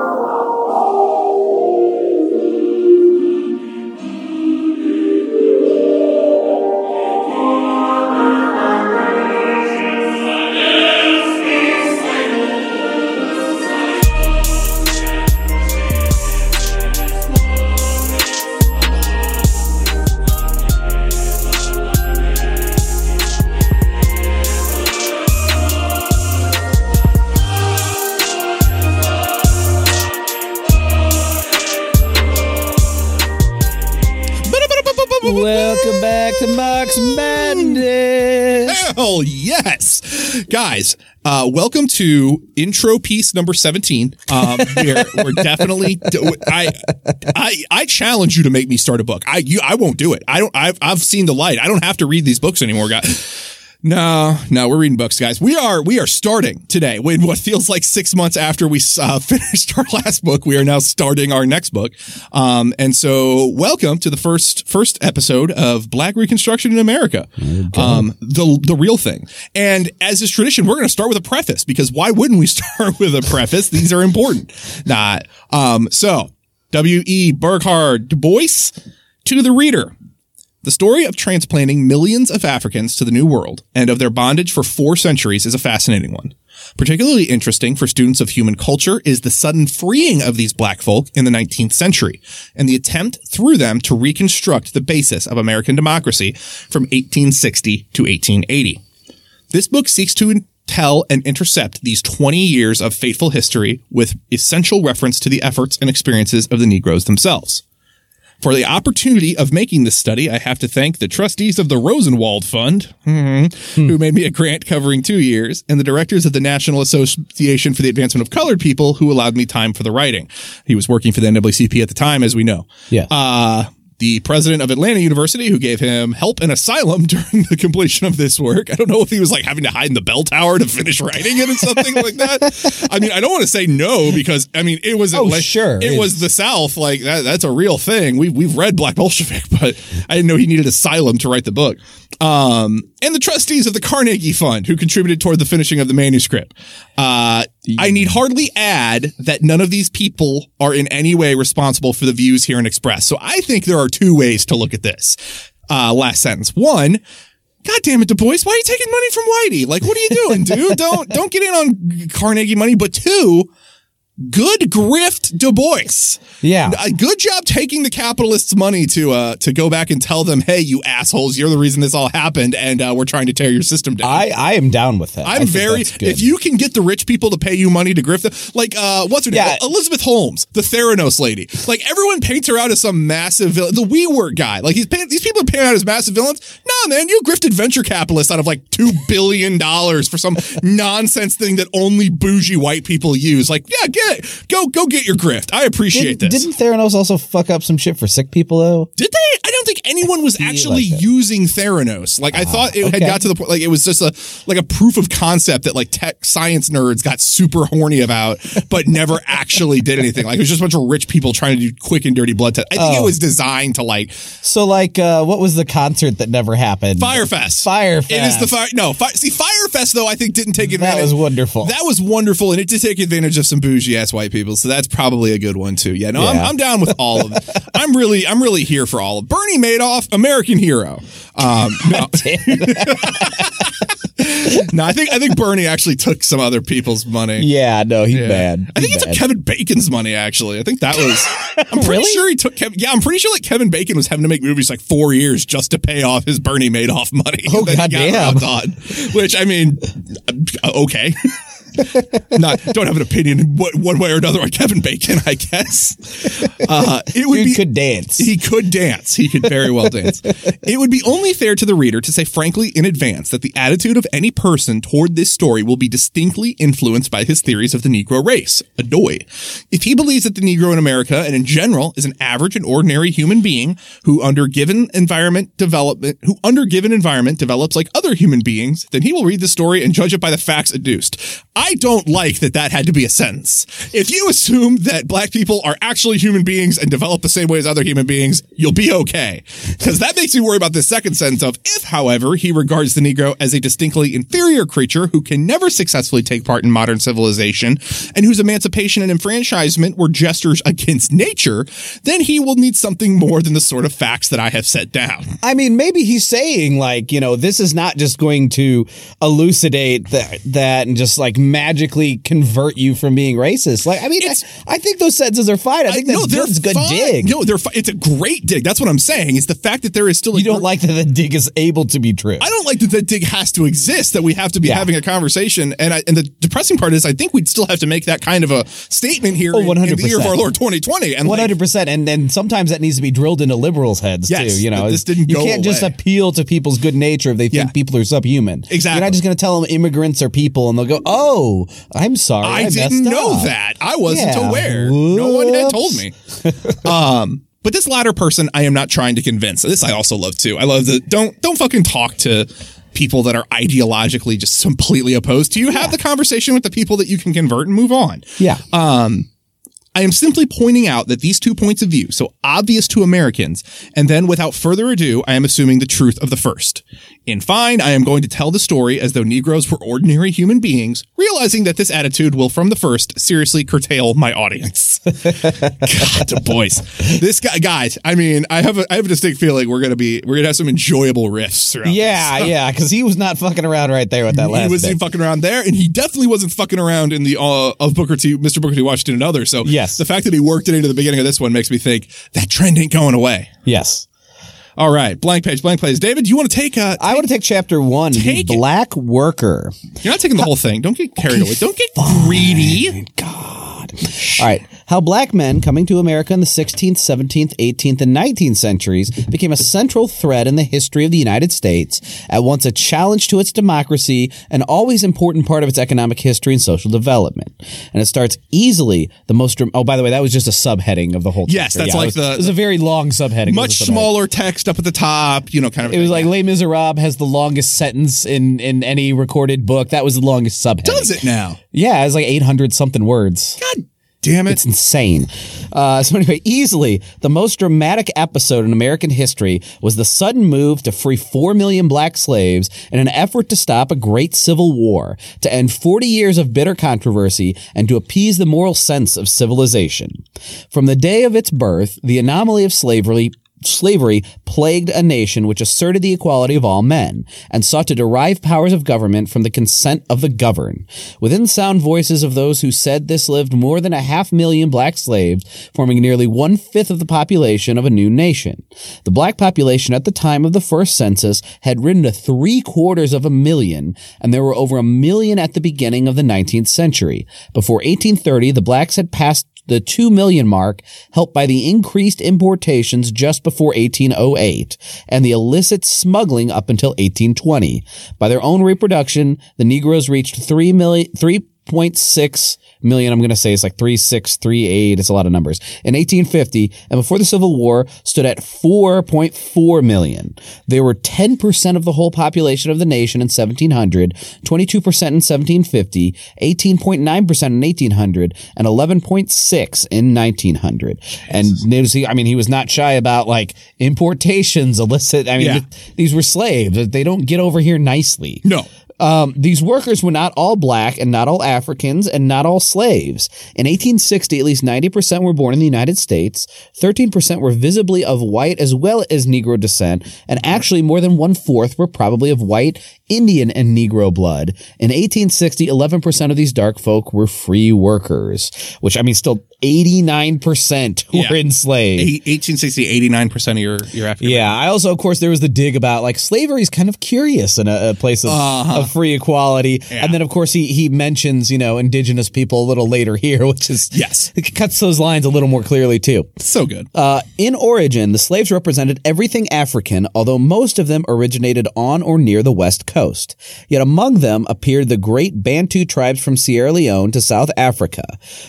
Welcome welcome to intro piece number seventeen. Um, we're, we're definitely. I, I I challenge you to make me start a book. I you I won't do it. I don't. I've I've seen the light. I don't have to read these books anymore, guys. No, no, we're reading books, guys. We are we are starting today. When what feels like six months after we uh, finished our last book, we are now starting our next book. Um, and so, welcome to the first first episode of Black Reconstruction in America, um, the the real thing. And as is tradition, we're going to start with a preface because why wouldn't we start with a preface? These are important. Not um. So, W. E. Burghardt Du Bois to the reader. The story of transplanting millions of Africans to the New World and of their bondage for four centuries is a fascinating one. Particularly interesting for students of human culture is the sudden freeing of these black folk in the 19th century and the attempt through them to reconstruct the basis of American democracy from 1860 to 1880. This book seeks to tell and intercept these 20 years of fateful history with essential reference to the efforts and experiences of the Negroes themselves. For the opportunity of making this study, I have to thank the trustees of the Rosenwald Fund, mhm, who made me a grant covering two years, and the directors of the National Association for the Advancement of Colored People, who allowed me time for the writing. He was working for the NAACP at the time, as we know. Yes. Uh, the president of Atlanta University, who gave him help and asylum during the completion of this work. I don't know if he was like having to hide in the bell tower to finish writing it or something like that. I mean, I don't want to say no because I mean it was Oh, sure. it was the South. Like that, that's a real thing. We we've read Black Bolshevik, but I didn't know he needed asylum to write the book. Um, and the trustees of the Carnegie Fund, who contributed toward the finishing of the manuscript. Uh, I need hardly add that none of these people are in any way responsible for the views here and Express. So I think there are two ways to look at this. Uh, last sentence. One, God damn it, Du Bois, why are you taking money from Whitey? Like, what are you doing, dude? don't don't get in on Carnegie money. But two, good grift Du Bois. Yeah. Good job taking the capitalists' money to uh to go back and tell them, hey, you assholes, you're the reason this all happened, and uh, we're trying to tear your system down. I, I am down with that. I'm very. If you can get the rich people to pay you money to grift them, like uh, what's her name? Yeah. Elizabeth Holmes, the Theranos lady. Like everyone paints her out as some massive villain. The WeWork guy. Like he's paying, these people are paying out as massive villains. Nah, man, you grifted venture capitalists out of like two billion dollars for some nonsense thing that only bougie white people use. Like, yeah, get it. Go, go get your grift. I appreciate Did, this. Didn't Theranos also fuck up some shit for sick people though? Did they? I don't think anyone was actually like using Theranos. Like I thought it had got to the point like it was just a like a proof of concept that like tech science nerds got super horny about, but never actually did anything. Like it was just a bunch of rich people trying to do quick and dirty blood tests. I think it Oh. was designed to like So like, uh, what was the concert that never happened? Fyre Fest. Firefest. It is the fire. No, see, Fyre Fest though I think didn't take advantage. That was wonderful. That was wonderful, and it did take advantage of some bougie ass white people. So that's probably a good one too. Yeah, no, I'm, I'm down with all of it. I'm really, I'm really here for all of Bernie Madoff, American hero. Um, no, no, I think I think Bernie actually took some other people's money. yeah, no, he's Yeah. bad. I think he took. Kevin Bacon's money. Actually, I think that was. I'm pretty Really? sure he took Kevin. Yeah, I'm pretty sure like Kevin Bacon was having to make movies like four years just to pay off his Bernie Madoff money. Oh, he goddamn. Which I mean, uh, okay. Not don't have an opinion one one way or another on Kevin Bacon. I guess uh, it would Dude be could dance. he could dance. He could very well dance. It would be only fair to the reader to say frankly in advance that the attitude of any person toward this story will be distinctly influenced by his theories of the Negro race, Adoy. If he believes that the Negro in America and in general is an average and ordinary human being who under given environment development, who under given environment develops like other human beings, then he will read the story and judge it by the facts adduced. I don't like that that had to be a sentence. If you assume that black people are actually human beings and develop the same way as other human beings, you'll be okay. Because that makes me worry about the second sentence of if, however, he regards the Negro as a distinctly inferior creature who can never successfully take part in modern civilization and whose emancipation and enfranchisement were gestures against nature, then he will need something more than the sort of facts that I have set down. I mean, maybe he's saying like, you know, this is not just going to elucidate that, that and just like magically convert you from being racist. Like, I mean, I, I think those sentences are fine. I think no, that's they're good, it's good dig. No, they're fi- it's a great dig. That's what I'm saying. It's the fact that there is still a you don't group- like that the dig is able to be true. I don't like that the dig has to exist, that we have to be Yeah. having a conversation. And I, and the depressing part is I think we'd still have to make that kind of a statement here Oh, in, in the year of our Lord 2020. And One like, hundred percent, and then sometimes that needs to be drilled into liberals' heads Yes, too. You know, this didn't you can't just appeal to people's good nature if they think Yeah. people are subhuman. Exactly. You're not just going to tell them immigrants are people, and they'll go, "Oh, I'm sorry, I, I didn't know up." that. I wasn't Yeah. aware. No one had told me. um, but this latter person, I am not trying to convince. This I also love too. I love the don't don't fucking talk to people that are ideologically just completely opposed to you. Have the conversation with the people that you can convert and move on. Yeah, I am simply pointing out that these two points of view, so obvious to Americans, and then without further ado, I am assuming the truth of the first. In fine, I am going to tell the story as though Negroes were ordinary human beings, realizing that this attitude will from the first seriously curtail my audience. God, boys. This guy, guys, I mean, I have a, I have a distinct feeling we're going to be, we're going to have some enjoyable riffs throughout yeah, this. yeah, because he was not fucking around right there with that He last. He wasn't bit. fucking around there, and he definitely wasn't fucking around in the uh, of Booker T, Mr. Booker T. Washington and others. So Yes. the fact that he worked it into the beginning of this one makes me think that trend ain't going away. yes, All right, blank page, blank page. David, do you want to take? Uh, I want to take chapter one, the Take it. black worker. you're not taking the whole thing. Don't get carried away. Don't get greedy. God. All right. How black men coming to America in the 16th, 17th, 18th, and 19th centuries became a central thread in the history of the United States, at once a challenge to its democracy, an always important part of its economic history and social development. And it starts easily the most. Oh, by the way, that was just a subheading of the whole. Thing. Yes, chapter. that's it like was- the- It was a very long subheading. Much subheading. smaller text up at the top. You know, kind of. It was like Les Miserables has the longest sentence in in any recorded book. That was the longest subheading. does it now? Yeah, it's like 800 something words. God damn it! It's insane. Uh, so anyway, easily the most dramatic episode in American history was the sudden move to free four million black slaves in an effort to stop a great civil war, to end 40 years of bitter controversy, and to appease the moral sense of civilization. From the day of its birth, the anomaly of slavery Slavery plagued a nation which asserted the equality of all men and sought to derive powers of government from the consent of the governed. Within sound voices of those who said this lived more than a half million black slaves, forming nearly one fifth of the population of a new nation. The black population at the time of the first census had risen to three quarters of a million, and there were over a million at the beginning of the 19th century. Before 1830, the blacks had passed the 2 million mark, helped by the increased importations just before 1808 and the illicit smuggling up until 1820. By their own reproduction, the Negroes reached 3 million, 3.6 million. I'm going to say it's like 3638. It's a lot of numbers. In 1850, and before the Civil War, stood at 4.4 million. They were 10% of the whole population of the nation in 1700, 22% in 1750, 18.9% in 1800, and 11.6 in 1900. And he- I mean, he was not shy about like importations, illicit. I mean, Yeah. th- these were slaves. They don't get over here nicely. no. Um, these workers were not all black and not all Africans and not all slaves. In 1860, at least 90% were born in the United States. 13% were visibly of white as well as Negro descent. And actually more than one fourth were probably of white, Indian, and Negro blood. In 1860, 11% of these dark folk were free workers, which I mean, still 89% were Yeah. enslaved. Eight- 1860, 89% of your, your African. Yeah, I also, of course, there was the dig about like slavery is kind of curious in a, a place of, of free equality, Yeah. and then of course he he mentions you know indigenous people a little later here, which is Yes. it cuts those lines a little more clearly too. So good. Uh, in origin, the slaves represented everything African, although most of them originated on or near the west coast. Yet among them appeared the great Bantu tribes from Sierra Leone to South Africa,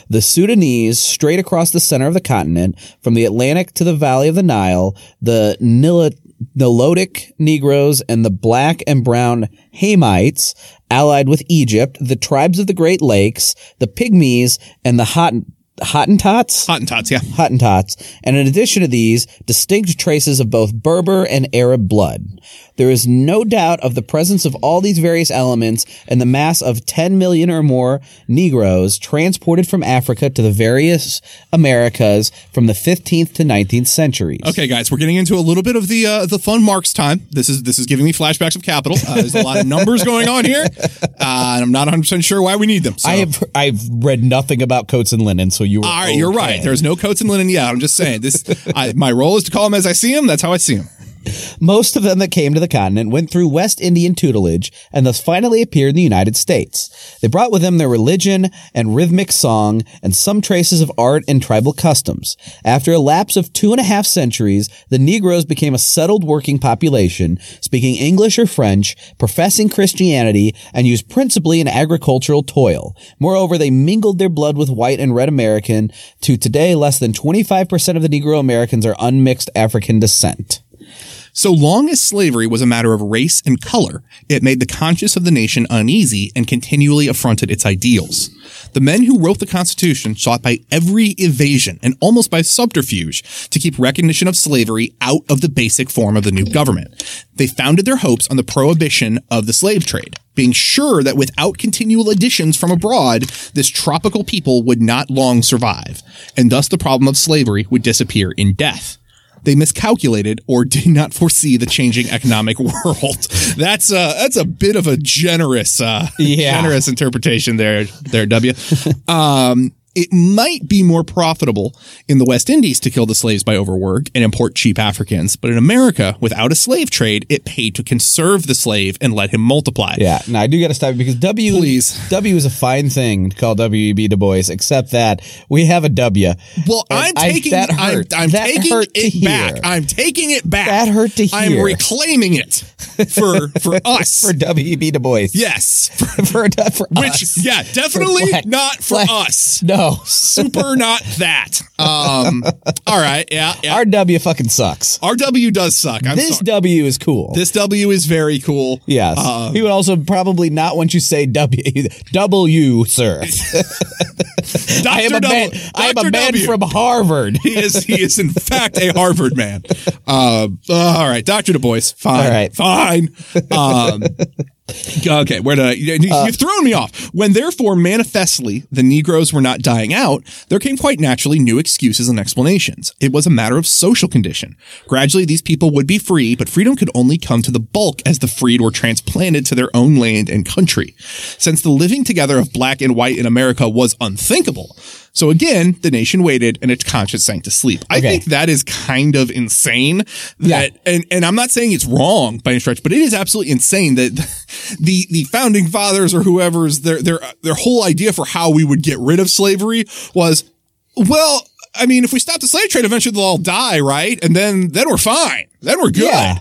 the Sudanese straight across the center of the continent, from the Atlantic to the valley of the Nile, the Nilo- Nilotic Negroes and the black and brown Hamites, allied with Egypt, the tribes of the Great Lakes, the Pygmies, and the Hot Hottentots. Hottentots, yeah. Hottentots, and in addition to these, distinct traces of both Berber and Arab blood. There is no doubt of the presence of all these various elements and the mass of 10 million or more Negroes transported from Africa to the various Americas from the 15th to 19th centuries. Okay, guys, we're getting into a little bit of the uh, the fun marks time. This is this is giving me flashbacks of Capital. Uh, there's a lot of numbers going on here, uh, and I'm not 100 percent sure why we need them. So. I have I've read nothing about coats and linen, so you. All right, you're right. There's no coats and linen yet. I'm just saying this. I, my role is to call them as I see them. That's how I see them. Most of them that came to the continent went through West Indian tutelage and thus finally appeared in the United States. They brought with them their religion and rhythmic song and some traces of art and tribal customs. After a lapse of two and a half centuries, the Negroes became a settled working population, speaking English or French, professing Christianity, and used principally in agricultural toil. Moreover, they mingled their blood with white and red American. To today, less than 25% of the Negro Americans are unmixed African descent. So long as slavery was a matter of race and color, it made the conscience of the nation uneasy and continually affronted its ideals. The men who wrote the Constitution sought by every evasion and almost by subterfuge to keep recognition of slavery out of the basic form of the new government. They founded their hopes on the prohibition of the slave trade, being sure that without continual additions from abroad, this tropical people would not long survive, and thus the problem of slavery would disappear in death they miscalculated or did not foresee the changing economic world. That's a that's a bit of a generous uh, Yeah. generous interpretation there there W. Um, it might be more profitable in the West Indies to kill the slaves by overwork and import cheap Africans, but in America, without a slave trade, it paid to conserve the slave and let him multiply. Yeah, no, I do got to stop you because W, Please. W is a fine thing to call W.E.B. Du Bois, except that we have a W. Well, I'm And I- taking that I'm, hurt. I'm That taking hurt it back. hear. I'm taking it back. That hurt to hear. I'm reclaiming it for for us. for W.E.B. Du Bois. yes. for, for Which us. yeah, definitely black- not for us. No, Super not that. Um all right, yeah, yeah. our W fucking sucks. RW does suck. I'm this sorry. W is cool. this W is very cool. yes, Uh, he would also probably not want you to say W. W, sir. I am a W- man. I am a man W. from Harvard. he is he is in fact a Harvard man. Uh, all right, Doctor Du Bois, fine, All right. fine. Um, okay, where did I? You, uh, you've thrown me off. When therefore manifestly the Negroes were not dying out, there came quite naturally new excuses and explanations. It was a matter of social condition. Gradually, these people would be free, but freedom could only come to the bulk as the freed were transplanted to their own land and country. Since the living together of black and white in America was unthinkable. So again, the nation waited and its conscience sank to sleep. I Okay. think that is kind of insane. Yeah. That and and I'm not saying it's wrong by any stretch, but it is absolutely insane that the the founding fathers or whoever's their their their whole idea for how we would get rid of slavery was well. I mean, if we stop the slave trade, eventually they'll all die, right? And then then we're fine. Then we're good. Yeah.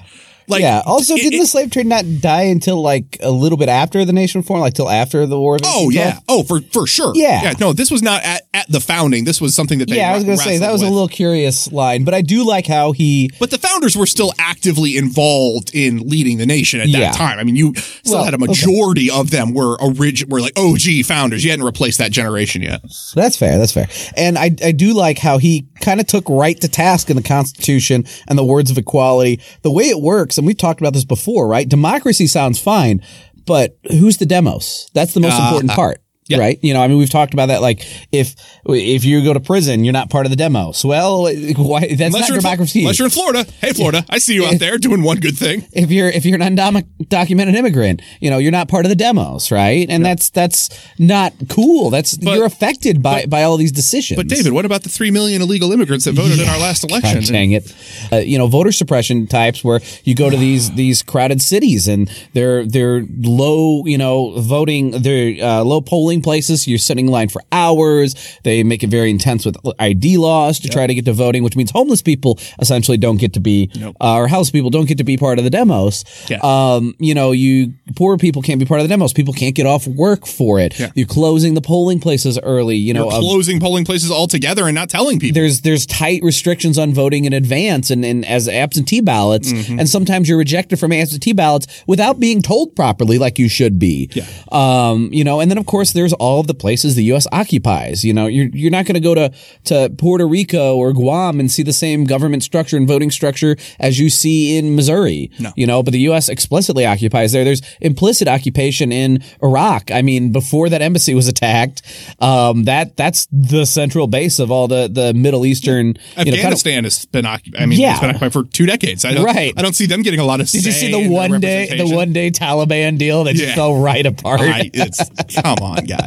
Like yeah. Also, it- the slave trade not die until like a little bit after the nation formed, like till after the war? Of Oh 1812? yeah. Oh, for for sure. Yeah. Yeah. No, this was not at, at the founding. This was something that they. Yeah, I was going to say that was a little curious line, but I do like how he. But the founders were still actively involved in leading the nation at that Yeah. time. I mean, you still Well, had a majority of them were orig- were like OG founders. You hadn't replaced that generation yet. That's fair. That's fair. And I, I do like how he kind of took right to task in the Constitution and the words of equality. The way it works, and we've talked about this before, right? Democracy sounds fine, but who's the demos? That's the most Uh, important part. Right, you know, I mean, we've talked about that. Like, if if you go to prison, you're not part of the demos. Well, why, that's not you're in, Fl- democracy. unless you're in Florida. Hey, Florida, I see you out there doing one good thing. if you're if you're an undocumented immigrant, you know you're not part of the demos, right? And that's that's not cool. That's you're affected by by all these decisions. But David, what about the three million illegal immigrants that voted in our last election? God dang it! Uh, you know, voter suppression types where you go to these these crowded cities and they're they're low, you know, voting, they're uh, low polling polling places. You're sitting in line for hours. They make it very intense with ID laws to try to get to voting, which means homeless people essentially don't get to be, uh, or house people don't get to be part of the demos. Yeah. Um, you know, you poor people can't be part of the demos. People can't get off work for it. Yeah. You're closing the polling places early. You know, You're closing polling places altogether and not telling people. there's there's tight restrictions on voting in advance and, and as absentee ballots, and sometimes you're rejected from absentee ballots without being told properly, like you should be. Yeah. Um, you know, and then of course there's all of the places the U.S. occupies. You know, you're you're not going to go to to Puerto Rico or Guam and see the same government structure and voting structure as you see in Missouri. No. You know, but the U.S. explicitly occupies there. There's implicit occupation in Iraq. I mean, before that embassy was attacked, um, that that's the central base of all the the Middle Eastern. You know, kind of, Afghanistan has been occupied. I mean, Yeah. it's been occupied for two decades. I don't, Right. I don't see them getting a lot of. did you see the one day the one day Taliban deal that Yeah. just fell right apart? I, it's come on, guys,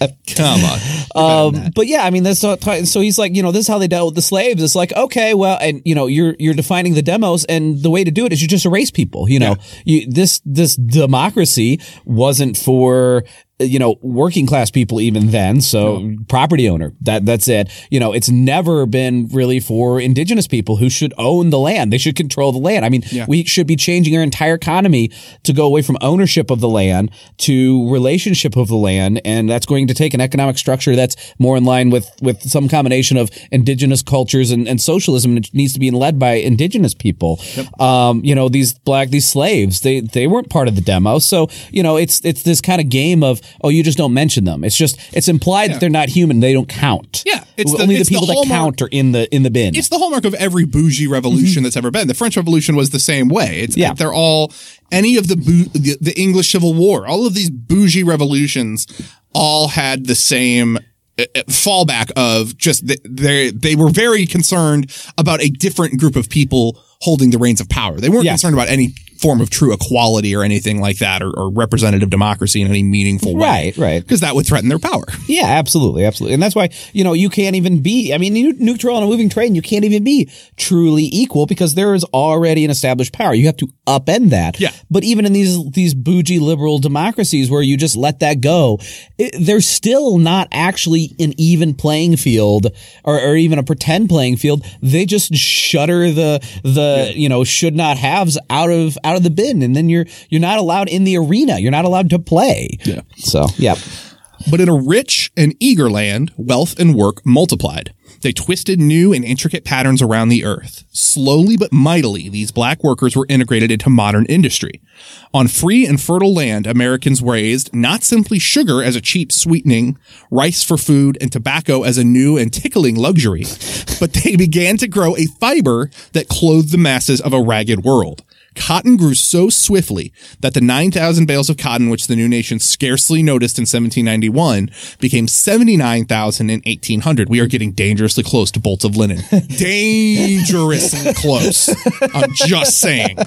come on. Um, but yeah, I mean, that's not, so he's like, you know, this is how they dealt with the slaves. It's like, okay, well, and you know, you're you're defining the demos, and the way to do it is you just erase people. You know, you this this democracy wasn't for you know working class people even then so property owner that that's it. You know it's never been really for indigenous people who should own the land. They should control the land. I mean Yeah. we should be changing our entire economy to go away from ownership of the land to relationship of the land and that's going to take an economic structure that's more in line with with some combination of indigenous cultures and, and socialism it needs to be led by indigenous people. Um you know these black these slaves they they weren't part of the demo. So you know it's it's this kind of game of oh you just don't mention them it's just it's implied that they're not human they don't count Yeah, it's only the, it's the people that count are in the in the bin It's the hallmark of every bougie revolution that's ever been. The French Revolution was the same way. It's Mm-hmm. Yeah. they're all any of the, the the English Civil War, all of these bougie revolutions, all had the same uh, uh, fallback of just they they were very concerned about a different group of people holding the reins of power. They weren't Yeah. concerned about any form of true equality or anything like that, or, or representative democracy in any meaningful way. Right, right. Because that would threaten their power. Yeah, absolutely, absolutely, and that's why you know you can't even be. I mean, neutral on a moving train, you can't even be truly equal because there is already an established power. You have to upend that. Yeah. But even in these these bougie liberal democracies where you just let that go, it, there's still not actually an even playing field or, or even a pretend playing field. They just shutter the the you know should not haves out of out of the bin, and then you're you're not allowed in the arena. You're not allowed to play. Yeah. So yeah. But in a rich and eager land, wealth and work multiplied. They twisted new and intricate patterns around the earth. Slowly but mightily, these black workers were integrated into modern industry. On free and fertile land, Americans raised not simply sugar as a cheap sweetening, rice for food, and tobacco as a new and tickling luxury, but they began to grow a fiber that clothed the masses of a ragged world. Cotton grew so swiftly that the 9,000 bales of cotton, which the new nation scarcely noticed in 1791, became 79,000 in 1800. We are getting dangerously close to bolts of linen. dangerously close. I'm just saying.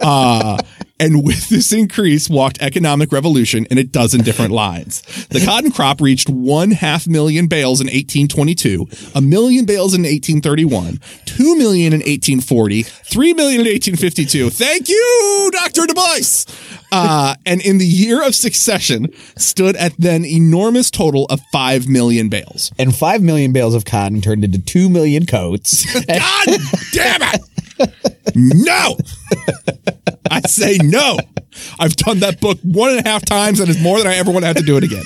Uh, and with this increase walked economic revolution in a dozen different lines. The cotton crop reached one half million bales in 1822, a million bales in 1831, two million in 1840, three million in 1852. Thank you, Dr. Du Bois. Uh, and in the year of succession stood at then enormous total of five million bales. and five million bales of cotton turned into two million coats. God damn it! No! I say no. I've done that book one and a half times and it's more than I ever want to have to do it again.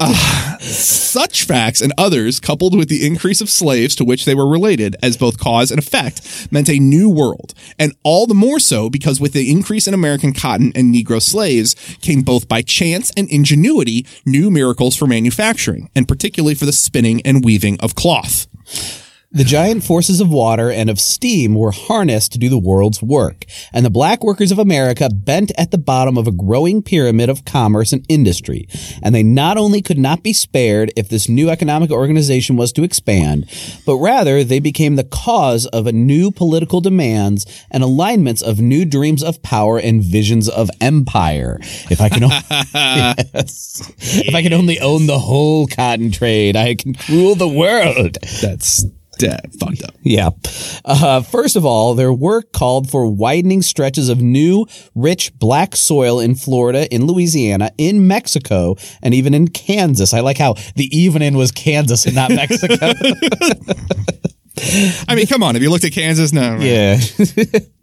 Ah, such facts and others, coupled with the increase of slaves to which they were related as both cause and effect, meant a new world. And all the more so because with the increase in American cotton and Negro slaves came both by chance and ingenuity new miracles for manufacturing, and particularly for the spinning and weaving of cloth. The giant forces of water and of steam were harnessed to do the world's work, and the black workers of America bent at the bottom of a growing pyramid of commerce and industry. And they not only could not be spared if this new economic organization was to expand, but rather they became the cause of a new political demands and alignments of new dreams of power and visions of empire. If I can, o- yes. if I can only own the whole cotton trade, I can rule the world. That's Yeah, fucked up. Yeah. Uh, first of all, their work called for widening stretches of new, rich black soil in Florida, in Louisiana, in Mexico, and even in Kansas. I like how the even in was Kansas and not Mexico. I mean, come on. Have you looked at Kansas? No. yeah.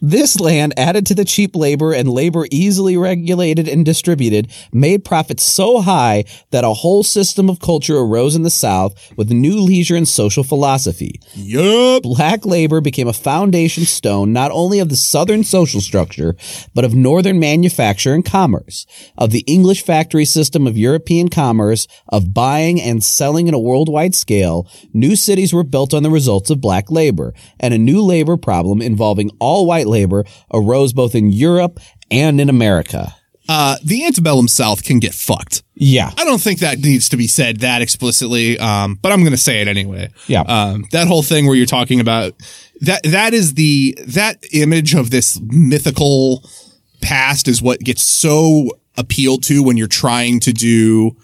This land, added to the cheap labor and labor easily regulated and distributed, made profits so high that a whole system of culture arose in the South with new leisure and social philosophy. Yup. Black labor became a foundation stone not only of the Southern social structure, but of Northern manufacture and commerce, of the English factory system of European commerce, of buying and selling in a worldwide scale. New cities were built on the results of black labor, and a new labor problem involving all white labor arose both in Europe and in America. Uh, the antebellum South can get fucked. Yeah. I don't think that needs to be said that explicitly, um, but I'm going to say it anyway. Yeah. Um, that whole thing where you're talking about that, that is the, that image of this mythical past is what gets so appealed to when you're trying to do,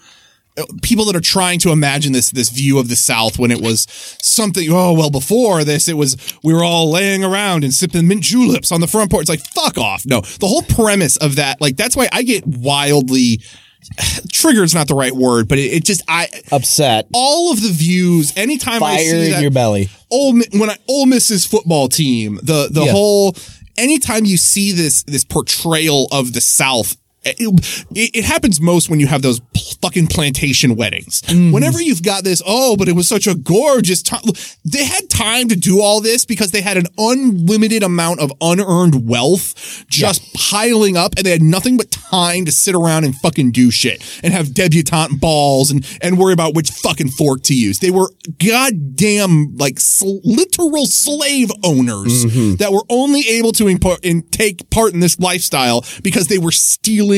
people that are trying to imagine this this view of the South when it was something. Oh well, before this, it was we were all laying around and sipping mint juleps on the front porch. It's like fuck off. No, the whole premise of that, like that's why I get wildly trigger is not the right word, but it, it just I Upset. all of the views. Anytime I Fire see in that, your belly. Ole, Mi- when I, Ole Miss's football team, the the Yeah. whole anytime you see this this portrayal of the South. It, it, happens most when you have those fucking plantation weddings. Mm-hmm. Whenever you've got this, oh, but it was such a gorgeous time. They had time to do all this because they had an unlimited amount of unearned wealth just piling up and they had nothing but time to sit around and fucking do shit and have debutante balls and, and worry about which fucking fork to use. They were goddamn like sl- literal slave owners that were only able to import and take part in this lifestyle because they were stealing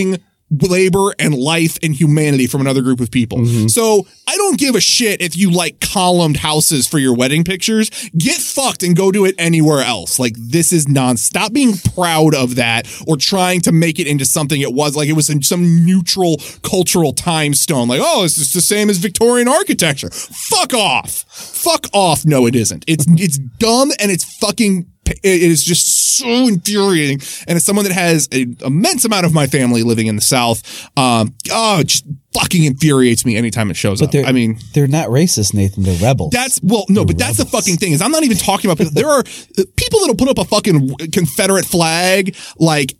labor and life and humanity from another group of people. Mm-hmm. So I don't give a shit if you like columned houses for your wedding pictures. Get fucked and go do it anywhere else. Like this is non. Stop being proud of that or trying to make it into something it was like it was in some neutral cultural time stone. Like oh, it's just the same as Victorian architecture. Fuck off. Fuck off. No, it isn't. It's it's dumb and it's fucking it is just so infuriating. And as someone that has an immense amount of my family living in the South, um, oh, it just fucking infuriates me anytime it shows up. They're, I mean, they're not racist, Nathan. They're rebels. that's well, no, but that's the fucking thing is I'm not even talking about people. There are uh, people that'll put up a fucking Confederate flag like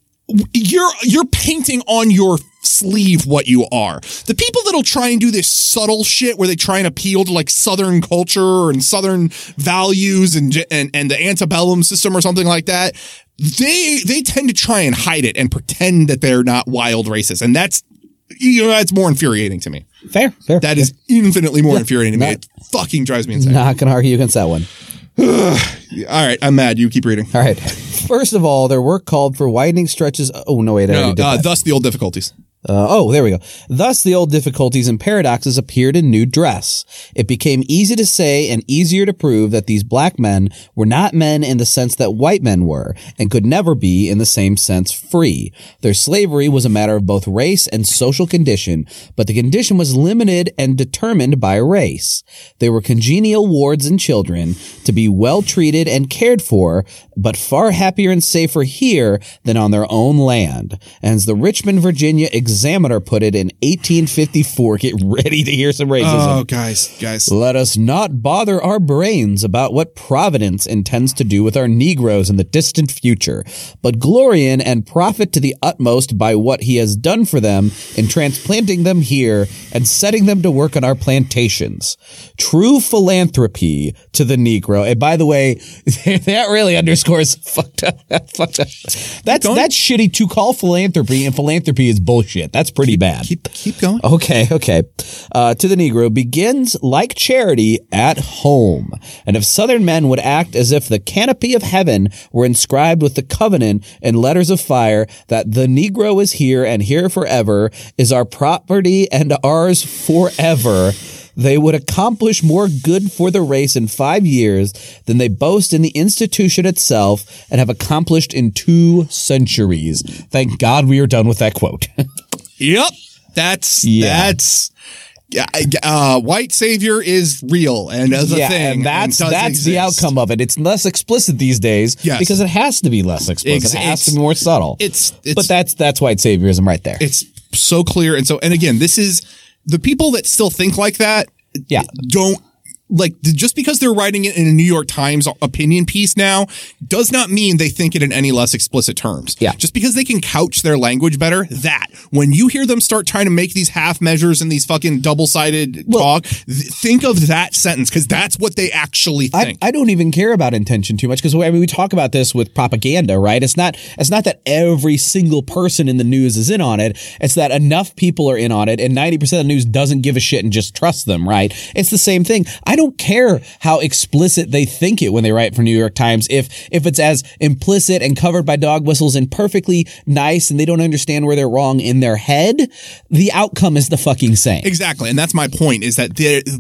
you're you're painting on your sleeve what you are. The people that'll try and do this subtle shit where they try and appeal to like Southern culture and Southern values and and and the antebellum system or something like that. They they tend to try and hide it and pretend that they're not wild racist, and that's you know that's more infuriating to me. fair. Fair. That is infinitely more infuriating to me. It fucking drives me insane. not to argue against that one. All right, I'm mad. You keep reading. All right. First of all, their work called for widening stretches. Oh no, wait, I No, already did uh, thus the old difficulties. Uh, oh, there we go. Thus, the old difficulties and paradoxes appeared in new dress. It became easy to say and easier to prove that these black men were not men in the sense that white men were, and could never be in the same sense free. Their slavery was a matter of both race and social condition, but the condition was limited and determined by race. They were congenial wards and children to be well treated and cared for, but far happier and safer here than on their own land. And as the Richmond, Virginia Examiner put it in 1854, get ready to hear some racism. Oh, guys, guys. Let us not bother our brains about what Providence intends to do with our Negroes in the distant future, but glory in and profit to the utmost by what he has done for them in transplanting them here and setting them to work on our plantations. True philanthropy to the Negro. And by the way, that really underscores fucked up. fucked up. That's that's shitty to call philanthropy, and philanthropy is bullshit. That's pretty bad. Keep keep going. Okay, okay. Uh, to the Negro begins like charity at home. And if Southern men would act as if the canopy of heaven were inscribed with the covenant in letters of fire that the Negro is here and here forever, is our property and ours forever, they would accomplish more good for the race in five years than they boast in the institution itself and have accomplished in two centuries. Thank God we are done with that quote. Yep. That's Yeah. that's uh, white savior is real and as a yeah, thing. and that's does that's the outcome of it. It's less explicit these days Yes. because it has to be less explicit. Ex- it has to be more subtle. It's, it's but that's that's white saviorism right there. it's so clear and so and again this is the people that still think like that Yeah. don't like just because they're writing it in a New York Times opinion piece now does not mean they think it in any less explicit terms. Yeah. Just because they can couch their language better, that when you hear them start trying to make these half measures and these fucking double sided talk, th- think of that sentence because that's what they actually I, think. I don't even care about intention too much because I mean we talk about this with propaganda, right? It's not it's not that every single person in the news is in on it. It's that enough people are in on it, and ninety percent of the news doesn't give a shit and just trust them, right? It's the same thing. I don't care how explicit they think it when they write for New York Times. If if it's as implicit and covered by dog whistles and perfectly nice, and they don't understand where they're wrong in their head, the outcome is the fucking same. Exactly, and that's my point. Is that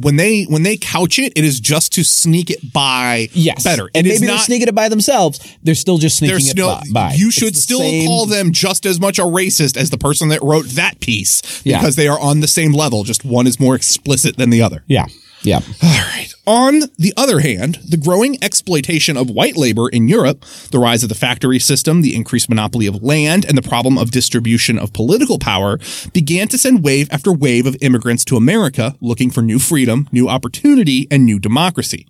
when they when they couch it, it is just to sneak it by Yes, better. and It maybe they're not- sneaking it by themselves. They're still just sneaking There's it by. you should still same- call them just as much a racist as the person that wrote that piece Yeah. because they are on the same level. Just one is more explicit than the other. Yeah, yeah. All right. On the other hand, the growing exploitation of white labor in Europe, the rise of the factory system, the increased monopoly of land, and the problem of distribution of political power began to send wave after wave of immigrants to America looking for new freedom, new opportunity, and new democracy.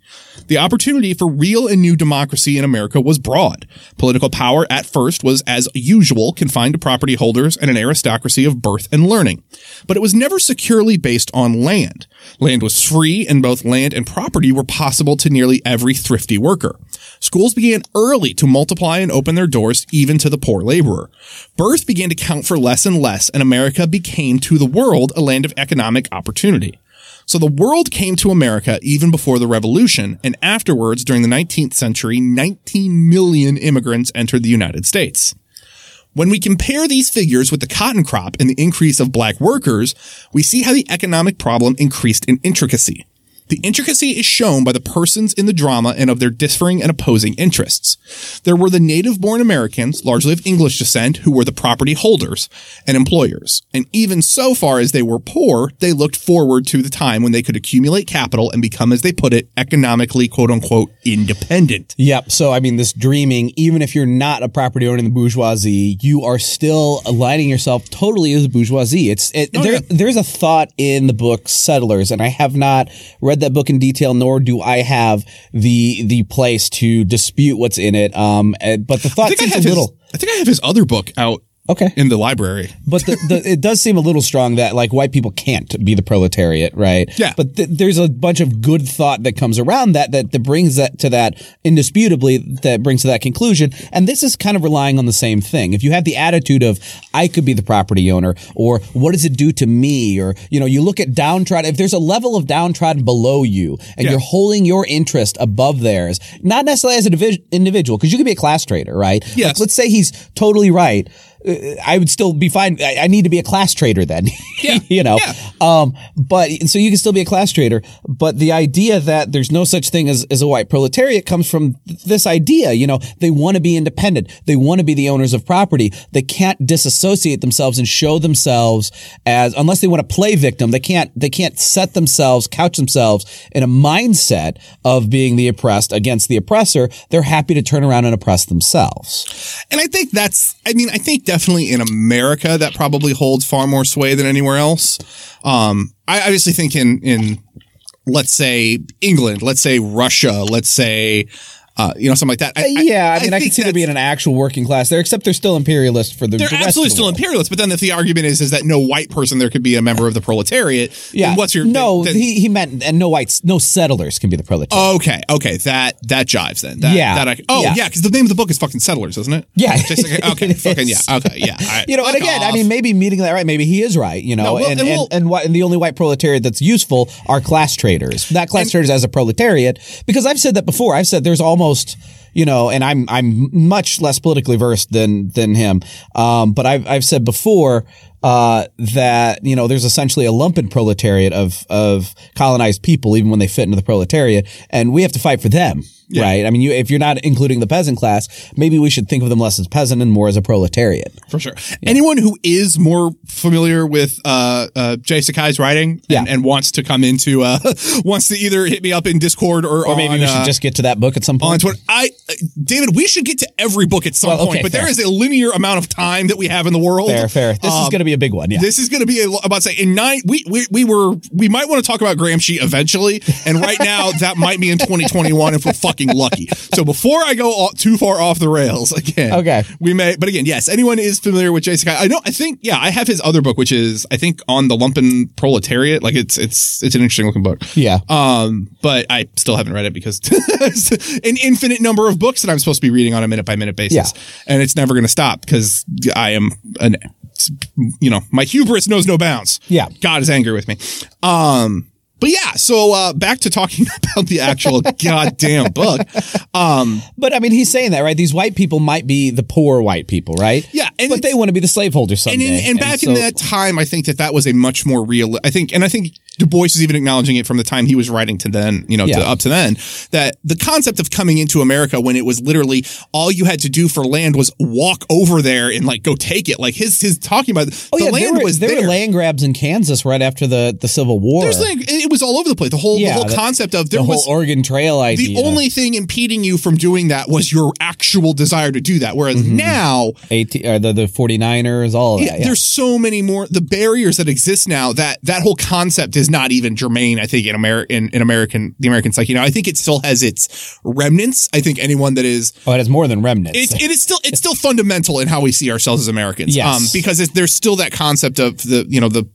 The opportunity for real and new democracy in America was broad. Political power at first was, as usual, confined to property holders and an aristocracy of birth and learning. But it was never securely based on land. Land was free, and both land and property were possible to nearly every thrifty worker. Schools began early to multiply and open their doors even to the poor laborer. Birth began to count for less and less, and America became to the world a land of economic opportunity. So the world came to America even before the revolution, and afterwards, during the 19th century, 19 million immigrants entered the United States. When we compare these figures with the cotton crop and the increase of black workers, we see how the economic problem increased in intricacy. The intricacy is shown by the persons in the drama and of their differing and opposing interests. There were the native born Americans, largely of English descent, who were the property holders and employers. And even so far as they were poor, they looked forward to the time when they could accumulate capital and become, as they put it, economically quote unquote independent. Yep. So, I mean, this dreaming, even if you're not a property owner in the bourgeoisie, you are still aligning yourself totally as a bourgeoisie. It's it, Oh, there. There's a thought in the book Settlers, and I have not read that book in detail, nor do I have the the place to dispute what's in it. Um, eh, but the thought seems a his, little I think I have his other book out okay. in the library. But the, the, it does seem a little strong that like white people can't be the proletariat, right? Yeah. But th- there's a bunch of good thought that comes around that, that that brings that to that indisputably that brings to that conclusion. And this is kind of relying on the same thing. If you have the attitude of I could be the property owner, or what does it do to me, or you know, you look at downtrodden. If there's a level of downtrodden below you, and Yeah. you're holding your interest above theirs, not necessarily as an individ- individual, because you could be a class trader, right? Yes. Like, let's say he's totally right. Uh, I would still be fine. I, I need to be a class trader then. Yeah. you know. Yeah. Um, but so you can still be a class trader. But the idea that there's no such thing as, as a white proletariat comes from th- this idea. You know, they want to be independent. They want to be the owners of property. They can't disassociate themselves and show themselves as unless they want to play victim. They can't. They can't set themselves, couch themselves in a mindset of being the oppressed against the oppressor. They're happy to turn around and oppress themselves. And I think that's, I mean, I think definitely in America that probably holds far more sway than anywhere else. Um, I obviously think in, in, let's say England, let's say Russia, let's say, uh, you know, something like that. I, yeah, I mean, I, can think see there being an actual working class there, except they're still imperialist for the. They're the absolutely the still world. imperialists, but then if the argument is is that no white person there could be a member of the proletariat, Yeah, then what's your no? then- he he meant and no whites, no settlers can be the proletariat. Okay, okay, that that jives then. That, Yeah, that I, oh yeah. yeah, because the name of the book is fucking Settlers, isn't it? Yeah. Just okay, It fucking yeah, okay, yeah. right, you know, and again, I mean, maybe meeting that right, maybe he is right. You know, No, well, and and and we'll- and, what, and the only white proletariat that's useful are class traders, not class traders as a proletariat. Because I've said that before. I've said there's almost. You know, and I'm I'm much less politically versed than than him. Um, but I've I've said before uh, that you know there's essentially a lumpen proletariat of of colonized people, even when they fit into the proletariat, and we have to fight for them. Right. I mean, you, if you're not including the peasant class, maybe we should think of them less as peasant and more as a proletariat. For sure. Anyone who is more familiar with uh, uh, J. Sakai's writing and, Yeah. and wants to come into uh, wants to either hit me up in Discord or, Or maybe on, we should uh, just get to that book at some point. On. Twitter. I, uh, David, we should get to every book at some Well, point, but there fair. is a linear amount of time that we have in the world. Fair, fair. This is Um, going to be a big one. Yeah. This is going to be a, about say in nine. We, we we were we might want to talk about Gramsci eventually, and right now that might be in 2021 if we're fucking lucky. So before I go all, too far off the rails again, Okay. we may. But again, yes, anyone is familiar with Jason. I know. I think yeah, I have his other book, which is I think on the lumpen proletariat. Like it's it's it's an interesting looking book. yeah. Um, but I still haven't read it because it's an infinite number of books that I'm supposed to be reading on a minute by minute basis. Yeah. And it's never going to stop because I am an, you know, my hubris knows no bounds. Yeah. God is angry with me. Um, but yeah, so uh, back to talking about the actual goddamn book. Um, But I mean, he's saying that, right? These white people might be the poor white people, right? Yeah, and but they want to be the slaveholders and someday. in, and back in so- that time, I think that that was a much more real. I think, and I think Du Bois is even acknowledging it from the time he was writing to then, you know, to, up to then, that the concept of coming into America when it was literally all you had to do for land was walk over there and like go take it. Like his his talking about Oh the yeah, land there were, was there there. were land grabs in Kansas right after the, the Civil War. There's like it was all over the place. The whole Yeah, the whole the- concept of the there whole was Oregon Trail idea. the only thing impeding you from doing that was your actual desire to do that. Whereas Mm-hmm. now 18, or the, the 49ers, all of that. Yeah, Yeah. there's so many more the barriers that exist now that that whole concept is not even germane i think in american in, in american the american psyche now i think it still has its remnants i think anyone that is Oh, it has more than remnants. it's, it is still it's still fundamental in how we see ourselves as americans Yes. um because it, there's still that concept of the you know the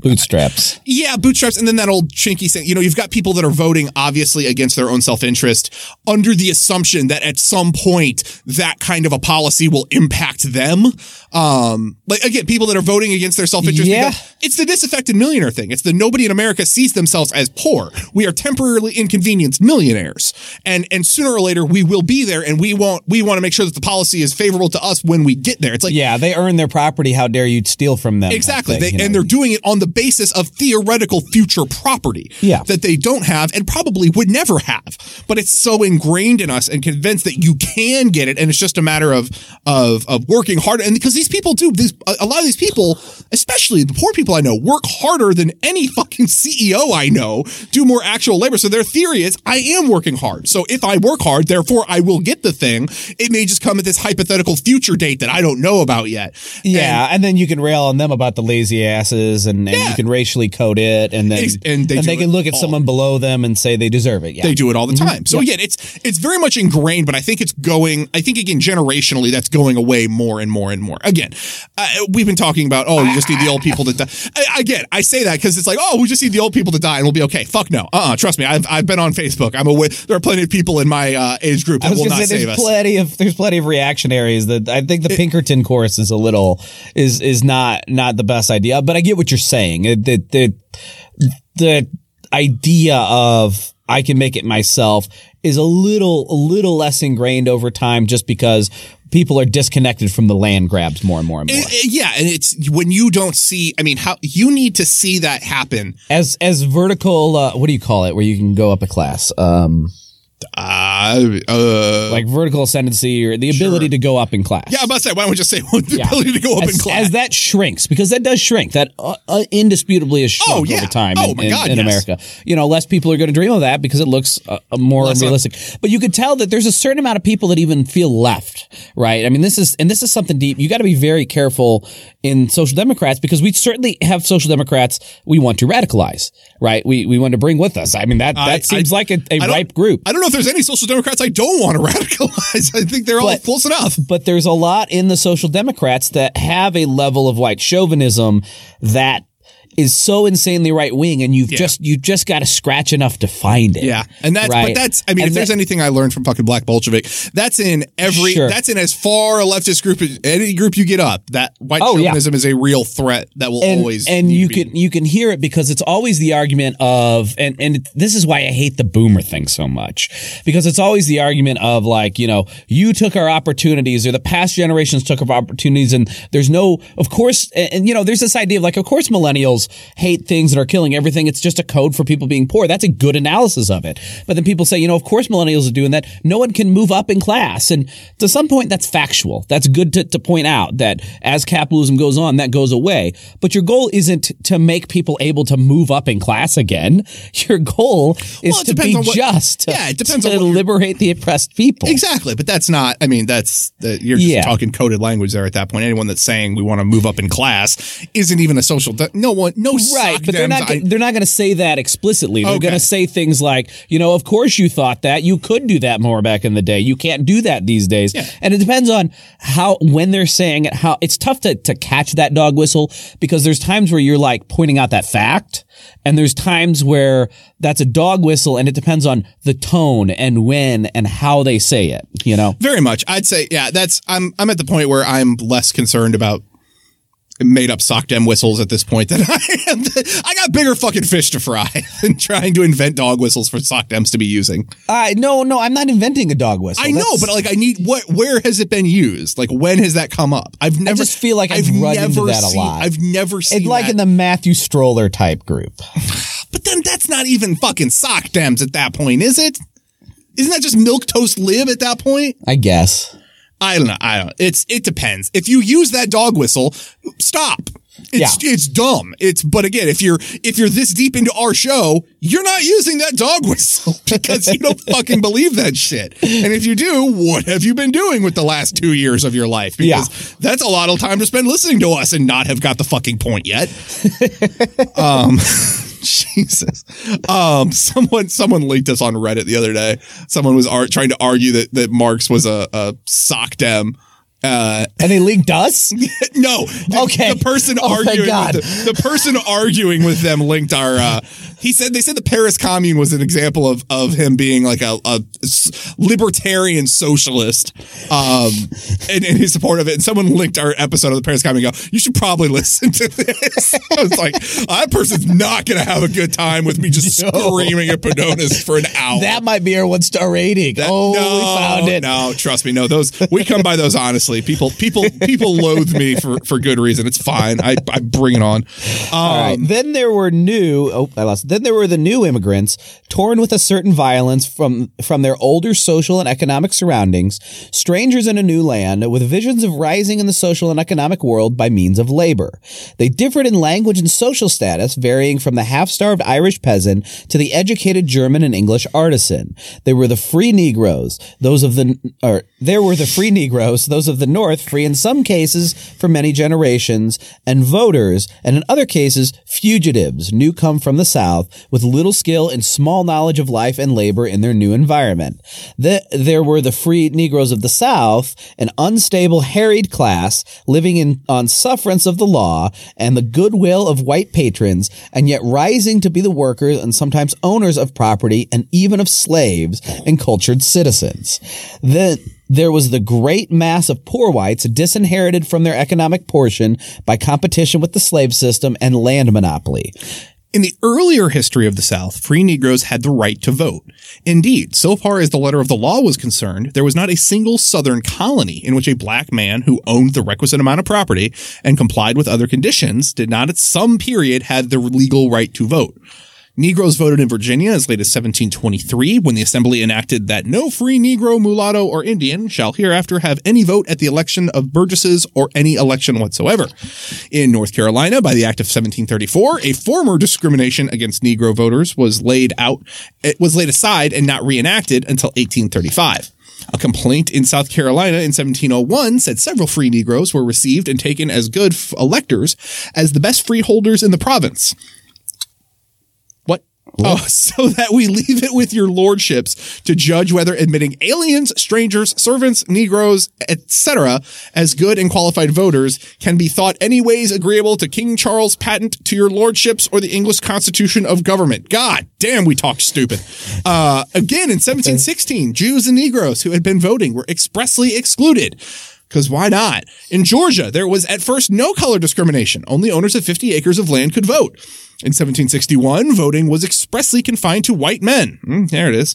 Bootstraps. yeah, bootstraps, and then that old chinky thing. You know, you've got people that are voting obviously against their own self interest under the assumption that at some point that kind of a policy will impact them. Um, like again, people that are voting against their self interest. Yeah. It's the disaffected millionaire thing. It's the nobody in America sees themselves as poor. We are temporarily inconvenienced millionaires, and and sooner or later we will be there, and we want we want to make sure that the policy is favorable to us when we get there. It's like Yeah, they earn their property. How dare you steal from them? Exactly. thing, they, and know. they're doing it on the basis of theoretical future property Yeah. that they don't have and probably would never have. But it's so ingrained in us and convinced that you can get it. And it's just a matter of, of, of working harder. And because these people do, these, a lot of these people, especially the poor people I know, work harder than any fucking CEO I know, do more actual labor. So their theory is I am working hard. So if I work hard, therefore I will get the thing. It may just come at this hypothetical future date that I don't know about yet. Yeah, and, then you can rail on them about the lazy asses, and, and Yeah. you can racially code it, and then Ex- and they do can look at all. someone below them and say they deserve it. Yeah, They do it all the time. So again, it's it's very much ingrained, but I think it's going. I think again, generationally, that's going away more and more and more. Again, uh, we've been talking about oh, you just need the old people to die. I, again, I say that because it's like oh, we just need the old people to die and we'll be okay. Fuck no. Uh, uh trust me, I've I've been on Facebook. I'm aware there are plenty of people in my uh, age group I that was will not say save there's us. plenty of there's plenty of reactionaries that I think the Pinkerton course is a little is is not not the best idea, but I get what you're saying. It- The the the idea of I can make it myself is a little a little less ingrained over time, just because people are disconnected from the land grabs more and more and more. It- it- yeah, and it's when you don't see. I mean, how you need to see that happen. as as vertical, uh, what do you call it? Where you can go up a class, um, Uh, uh, like vertical ascendancy or the ability to go up in class. yeah, I must say, why don't we just say the ability to go up as, in class? as that shrinks because that does shrink. That uh, uh, indisputably has shrunk Oh, yeah. over time Oh, in, God, in yes. America. You know less people are going to dream of that because it looks uh, uh, more Less un- unrealistic but you could tell that there's a certain amount of people that even feel left right? I mean this is and this is something deep. You got to be very careful in social democrats because we certainly have social democrats we want to radicalize right? We we want to bring with us. I mean that that I- seems I- like a, don't- ripe group. I don't know if there's any social democrats I don't want to radicalize. I think they're all But- close enough. but there's a lot in the social democrats that have a level of white chauvinism that is so insanely right wing, and you've just you just got to scratch enough to find it. Yeah, and that's right? but that's I mean, And if there's that- anything I learned from fucking Black Bolshevik, that's in every Sure. that's in as far a leftist group as any group you get up. That white Oh, yeah. is a real threat that will and, always and you be- can you can hear it because it's always the argument of and and this is why I hate the boomer thing so much because it's always the argument of like you know you took our opportunities or the past generations took our opportunities and there's no of course and, and, you know there's this idea of like of course millennials hate things that are killing everything it's just a code for people being poor that's a good analysis of it but then people say you know of course millennials are doing that no one can move up in class and to some point that's factual that's good to, to point out that as capitalism goes on that goes away but your goal isn't to make people able to move up in class again your goal is Well, to be what- just yeah, it depends to on liberate the oppressed people Exactly, but that's not. I mean, that's the, you're just Yeah. talking coded language there. At that point, anyone that's saying we want to move up in class isn't even a social. No one, no Right, but they're not. I- they're not going to say that explicitly. They're Okay. going to say things like, you know, of course you thought that. You could do that more back in the day. You can't do that these days. Yeah. And it depends on how when they're saying it. How it's tough to to catch that dog whistle because there's times where you're like pointing out that fact, and there's times where that's a dog whistle, and it depends on the tone and when and how they say it. You know. Very much. I'd say, yeah, that's, I'm, I'm at the point where I'm less concerned about made up sock dem whistles at this point that I am. I got bigger fucking fish to fry than trying to invent dog whistles for sock dems to be using. I no no. I'm not inventing a dog whistle. I know, but like, I need what, where has it been used? Like, when has that come up? I've never, just feel like I've run into that a lot. I've never seen it's like that. in the Matthew Stoller type group. but then that's not even fucking sock dems at that point, is it? Isn't that just milk toast live at that point? I guess. I don't know. I don't. It's it depends. If you use that dog whistle, stop. It's Yeah. it's dumb. It's but again, if you're if you're this deep into our show, you're not using that dog whistle because you don't fucking believe that shit. And if you do, what have you been doing with the last two years of your life? Because that's a lot of time to spend listening to us and not have got the fucking point yet. um Jesus. Um, someone someone linked us on Reddit the other day. Someone was ar- trying to argue that that Marx was a, a sock dem. Uh, And they linked us? no, the, Okay. The person Oh, arguing, with the, the person arguing with them linked our. Uh, he said they said the Paris Commune was an example of of him being like a libertarian socialist, um, and in his support of it. And someone linked our episode of the Paris Commune. And go, you should probably listen to this. I was like, that person's not going to have a good time with me just No. screaming at Padonis for an hour. That might be our one star rating. That- oh, no, we found it. No, trust me. No, those we come by those honestly. People, people, people loathe me for for good reason. It's fine. I I bring it on. Um, All right. Then there were new. Oh, I lost. Then there were the new immigrants, torn with a certain violence from from their older social and economic surroundings, strangers in a new land, with visions of rising in the social and economic world by means of labor. They differed in language and social status, varying from the half-starved Irish peasant to the educated German and English artisan. They were the free Negroes, those of the or there were the free Negroes, those of the North, free in some cases for many generations, and voters, and in other cases, fugitives, new come from the South, with little skill and small knowledge of life and labor in their new environment. The, there were the free Negroes of the South, an unstable, harried class living in on sufferance of the law and the goodwill of white patrons, and yet rising to be the workers and sometimes owners of property and even of slaves and cultured citizens. Then there was the great mass of poor whites disinherited from their economic portion by competition with the slave system and land monopoly. In the earlier history of the South, free Negroes had the right to vote. Indeed, so far as the letter of the law was concerned, there was not a single Southern colony in which a black man who owned the requisite amount of property and complied with other conditions did not at some period have the legal right to vote. Negroes voted in Virginia as late as 1723 when the assembly enacted that no free Negro, mulatto, or Indian shall hereafter have any vote at the election of burgesses or any election whatsoever. In North Carolina, by the Act of 1734, a former discrimination against Negro voters was laid out, it was laid aside and not reenacted until 1835. A complaint in South Carolina in 1701 said several free Negroes were received and taken as good electors as the best freeholders in the province. What? Oh, so that we leave it with your lordships to judge whether admitting aliens, strangers, servants, Negroes, etc., as good and qualified voters can be thought any ways agreeable to King Charles' patent to your lordships or the English Constitution of Government. God damn, we talk stupid. Uh, again, in 1716, Jews and Negroes who had been voting were expressly excluded. Because why not? In Georgia, there was at first no color discrimination. Only owners of 50 acres of land could vote. In 1761, voting was expressly confined to white men. Mm, there it is.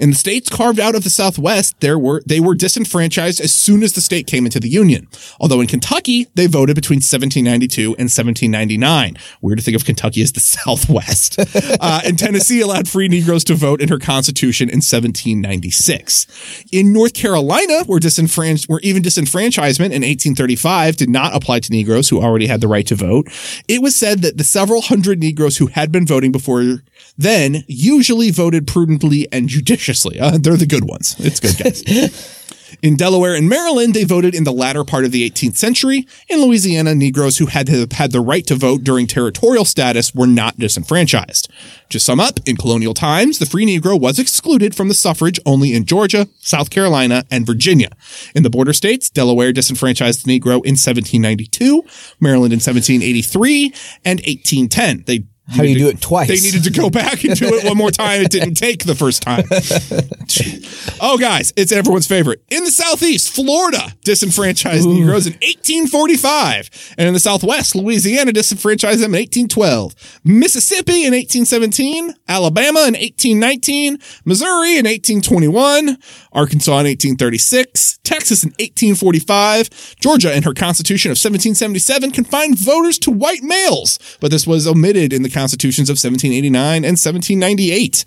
In the states carved out of the Southwest, there were they were disenfranchised as soon as the state came into the Union. Although in Kentucky, they voted between 1792 and 1799. Weird to think of Kentucky as the Southwest. uh, and Tennessee allowed free Negroes to vote in her Constitution in 1796. In North Carolina, where disenfranchised, where even disenfranchisement in 1835 did not apply to Negroes who already had the right to vote, it was said that the several hundred Negroes who had been voting before then usually voted prudently and judiciously. Uh, they're the good ones. It's good, guys. In Delaware and Maryland, they voted in the latter part of the 18th century. In Louisiana, Negroes who had had the right to vote during territorial status were not disenfranchised. To sum up, in colonial times, the free Negro was excluded from the suffrage only in Georgia, South Carolina, and Virginia. In the border states, Delaware disenfranchised the Negro in 1792, Maryland in 1783, and 1810. They How do you needed do it twice? They needed to go back and do it one more time. It didn't take the first time. oh, guys, it's everyone's favorite. In the Southeast, Florida disenfranchised Negroes in 1845. And in the Southwest, Louisiana disenfranchised them in 1812. Mississippi in 1817. Alabama in 1819. Missouri in 1821. Arkansas in 1836. Texas in 1845. Georgia in her Constitution of 1777 confined voters to white males, but this was omitted in the constitutions of 1789 and 1798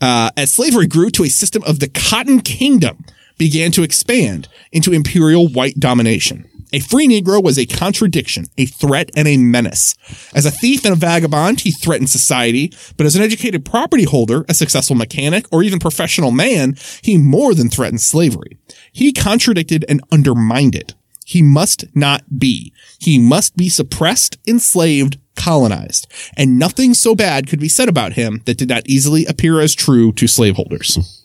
uh, as slavery grew to a system of the Cotton Kingdom began to expand into imperial white domination. A free Negro was a contradiction, a threat, and a menace. As a thief and a vagabond, he threatened society, but as an educated property holder, a successful mechanic, or even professional man, he more than threatened slavery. He contradicted and undermined it. He must not be. He must be suppressed, enslaved, colonized. And nothing so bad could be said about him that did not easily appear as true to slaveholders.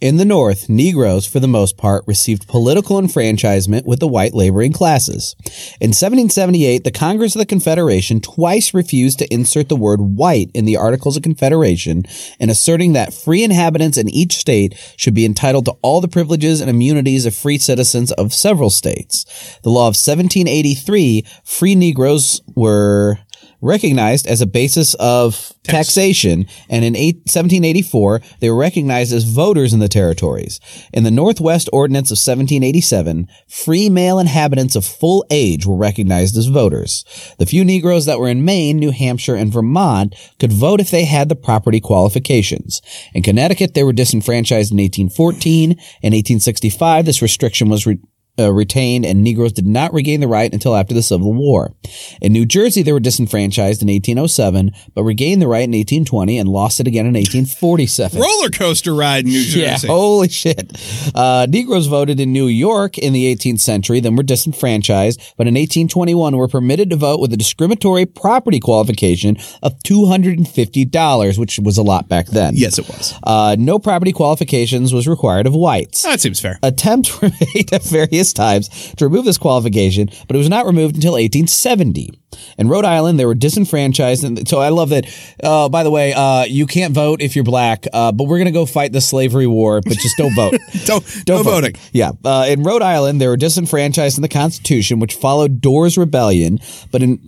In the North, Negroes, for the most part, received political enfranchisement with the white laboring classes. In 1778, the Congress of the Confederation twice refused to insert the word white in the Articles of Confederation and asserting that free inhabitants in each state should be entitled to all the privileges and immunities of free citizens of several states. The law of 1783, free Negroes were recognized as a basis of taxation, and in eight, 1784, they were recognized as voters in the territories. In the Northwest Ordinance of 1787, free male inhabitants of full age were recognized as voters. The few Negroes that were in Maine, New Hampshire, and Vermont could vote if they had the property qualifications. In Connecticut, they were disenfranchised in 1814. In 1865, this restriction was re- uh, retained and Negroes did not regain the right until after the Civil War. In New Jersey, they were disenfranchised in 1807, but regained the right in 1820 and lost it again in 1847. Roller coaster ride in New Jersey. Yeah, holy shit. Uh, Negroes voted in New York in the 18th century, then were disenfranchised, but in 1821 were permitted to vote with a discriminatory property qualification of $250, which was a lot back then. Yes, it was. Uh, no property qualifications was required of whites That seems fair. attempts were made at various times to remove this qualification, but it was not removed until 1870. In Rhode Island, they were disenfranchised. And so I love that. Uh, by the way, uh, you can't vote if you're black, uh, but we're going to go fight the slavery war, but just don't vote. Don't, no vote. voting. Yeah. Uh, in Rhode Island, they were disenfranchised in the Constitution, which followed Dorr's Rebellion, but in,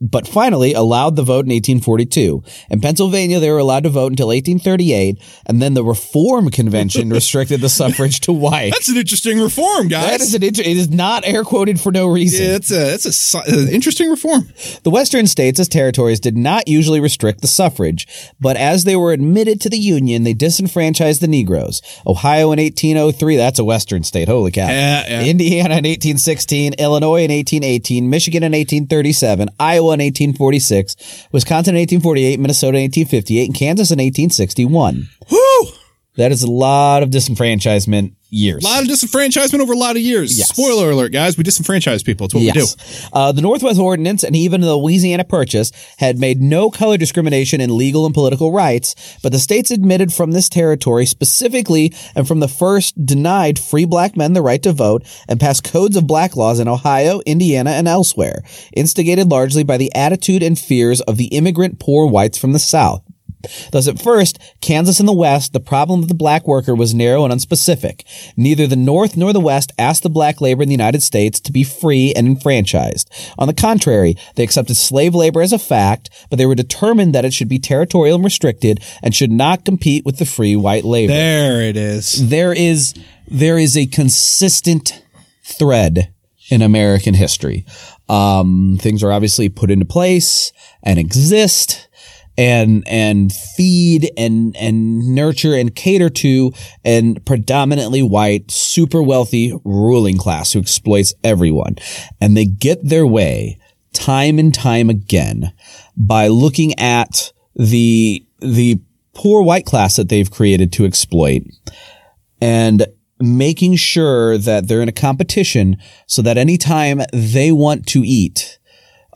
but finally allowed the vote in 1842. In Pennsylvania, they were allowed to vote until 1838, and then the Reform Convention restricted the suffrage to white. That's an interesting reform, guys. That is an inter- it is not air quoted for no reason. yeah, that's a that's a si- uh, interesting reform. The Western states as territories did not usually restrict the suffrage, but as they were admitted to the Union, they disenfranchised the Negroes. Ohio in 1803, that's a Western state, holy cow. Yeah, yeah. Indiana in 1816, Illinois in 1818, Michigan in 1837, Iowa in 1846, Wisconsin in 1848, Minnesota in 1858, and Kansas in 1861. That is a lot of disenfranchisement years. A lot of disenfranchisement over a lot of years. Yes. Spoiler alert, guys. We disenfranchise people. It's what we do. Uh, the Northwest Ordinance and even the Louisiana Purchase had made no color discrimination in legal and political rights, but the states admitted from this territory specifically and from the first denied free black men the right to vote and passed codes of black laws in Ohio, Indiana, and elsewhere, instigated largely by the attitude and fears of the immigrant poor whites from the South. Thus, at first, Kansas and the West, the problem of the black worker was narrow and unspecific. Neither the North nor the West asked the black labor in the United States to be free and enfranchised. On the contrary, they accepted slave labor as a fact, but they were determined that it should be territorial and restricted and should not compete with the free white labor. There it is. there is, there is a consistent thread in American history. Um, things are obviously put into place and exist and and feed and and nurture and cater to and predominantly white super wealthy ruling class who exploits everyone. And they get their way time and time again by looking at the the poor white class that they've created to exploit and making sure that they're in a competition so that anytime they want to eat,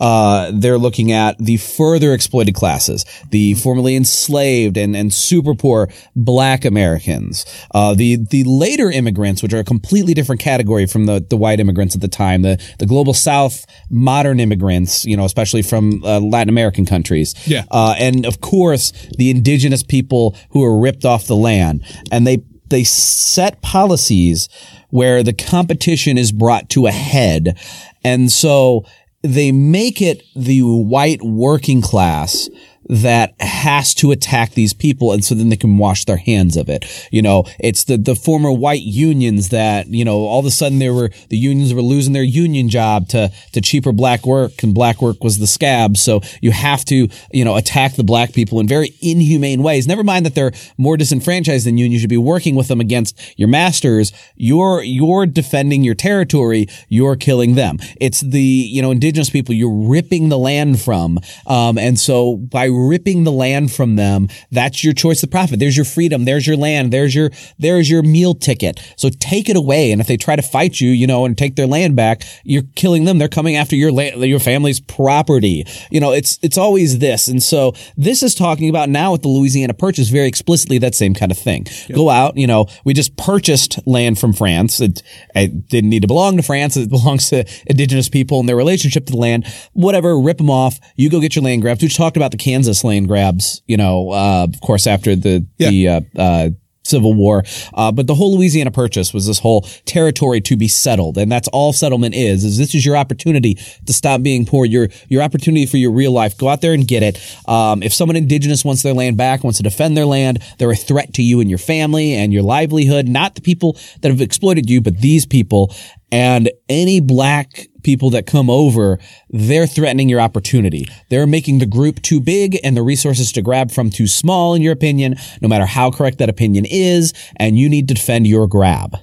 uh, they're looking at the further exploited classes, the formerly enslaved and, and super poor black Americans, uh, the, the later immigrants, which are a completely different category from the, the white immigrants at the time, the, the global South modern immigrants, you know, especially from uh, Latin American countries. Yeah. Uh, and of course, the indigenous people who are ripped off the land. And they, they set policies where the competition is brought to a head. And so they make it the white working class that has to attack these people and so then they can wash their hands of it. You know, it's the, the former white unions that, you know, all of a sudden they were, the unions were losing their union job to, to cheaper black work and black work was the scab. So you have to, you know, attack the black people in very inhumane ways. Never mind that they're more disenfranchised than you and you should be working with them against your masters. You're, you're defending your territory. You're killing them. It's the, you know, indigenous people you're ripping the land from. Um, and so by ripping the land from them, that's your choice of profit. There's your freedom. There's your land. There's your, there's your meal ticket. So take it away. And if they try to fight you, you know, and take their land back, you're killing them. They're coming after your land, your family's property. You know, it's, it's always this. And so this is talking about now with the Louisiana purchase very explicitly that same kind of thing. Go out, you know, we just purchased land from France. It, it didn't need to belong to France. It belongs to indigenous people and their relationship to the land. Whatever, rip them off. You go get your land grabbed. We talked about the Kansas land grabs, you know, uh, of course, after the, Yeah. the, uh, uh, Civil War. Uh, but the whole Louisiana Purchase was this whole territory to be settled. And that's all settlement is, is this is your opportunity to stop being poor, your, your opportunity for your real life. Go out there and get it. Um, if someone indigenous wants their land back, wants to defend their land, they're a threat to you and your family and your livelihood, not the people that have exploited you, but these people. And any black people that come over, they're threatening your opportunity. They're making the group too big and the resources to grab from too small, in your opinion, no matter how correct that opinion is. And you need to defend your grab.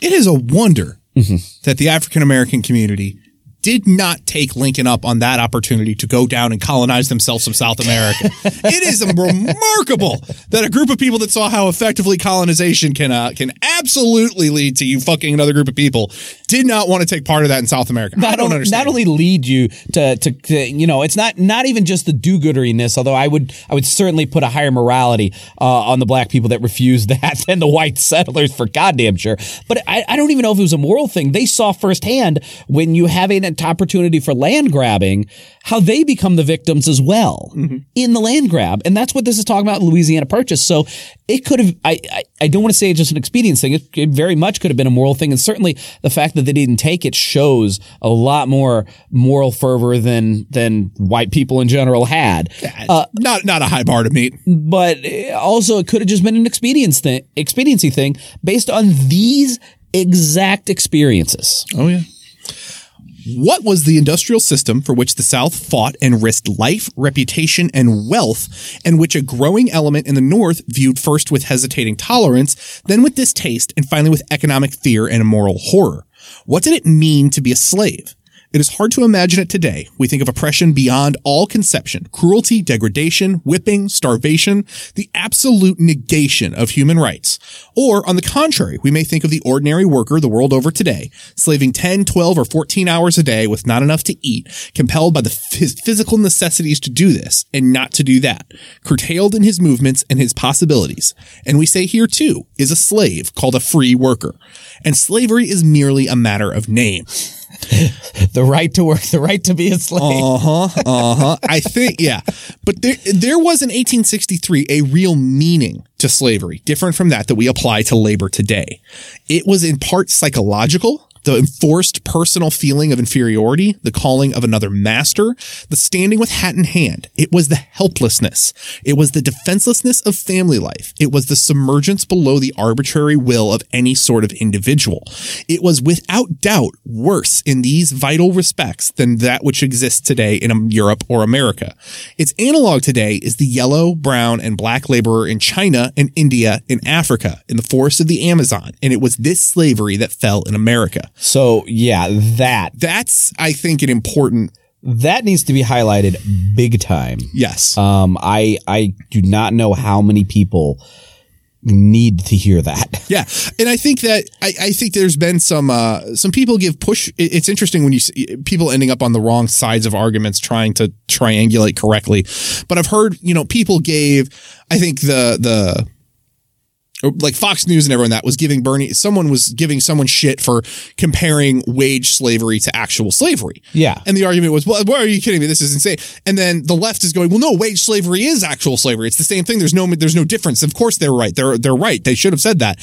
It is a wonder mm-hmm. that the African American community did not take Lincoln up on that opportunity to go down and colonize themselves from South America. it is remarkable that a group of people that saw how effectively colonization can uh, can absolutely lead to you fucking another group of people did not want to take part of that in South America. I don't understand. not only lead you to, to, to, you know, it's not, not even just the do-gooderiness, although I would, I would certainly put a higher morality, uh, on the black people that refused that than the white settlers for goddamn sure. But I, I don't even know if it was a moral thing. They saw firsthand when you have an opportunity for land grabbing, how they become the victims as well in the land grab. And that's what this is talking about in Louisiana Purchase. So it could have, I, I, I don't want to say it's just an expedience thing. It, it very much could have been a moral thing. And certainly the fact that they didn't take it shows a lot more moral fervor than, than white people in general had. Uh, not not a high bar to meet. but also it could have just been an expedience thing, expediency thing based on these exact experiences. Oh yeah. What was the industrial system for which the South fought and risked life, reputation, and wealth, and which a growing element in the North viewed first with hesitating tolerance, then with distaste, and finally with economic fear and moral horror? What did it mean to be a slave? It is hard to imagine it today. We think of oppression beyond all conception, cruelty, degradation, whipping, starvation, the absolute negation of human rights. Or on the contrary, we may think of the ordinary worker the world over today, slaving 10, 12, or 14 hours a day with not enough to eat, compelled by the phys- physical necessities to do this and not to do that, curtailed in his movements and his possibilities. And we say here too is a slave called a free worker. And slavery is merely a matter of name. The right to work, the right to be a slave. Uh huh. Uh huh. I think, yeah. But there, there was in 1863 a real meaning to slavery, different from that that we apply to labor today. It was in part psychological. The enforced personal feeling of inferiority, the calling of another master, the standing with hat in hand. It was the helplessness. It was the defenselessness of family life. It was the submergence below the arbitrary will of any sort of individual. It was without doubt worse in these vital respects than that which exists today in Europe or America. Its analog today is the yellow, brown, and black laborer in China and India and Africa in the forests of the Amazon. And it was this slavery that fell in America. So yeah, that That's, I think, an important, that needs to be highlighted big time. yes. Um, I I do not know how many people need to hear that. Yeah, and I think that I, I think there's been some uh, some people give push. It's interesting when you see people ending up on the wrong sides of arguments trying to triangulate correctly. But I've heard you know people gave I think the the like Fox News and everyone that was giving Bernie someone was giving someone shit for comparing wage slavery to actual slavery. Yeah. And the argument was, well, why are you kidding me? This is insane. And then the left is going, well, no, wage slavery is actual slavery. It's the same thing. There's no, there's no difference. Of course they're right. They're, they're right. They should have said that.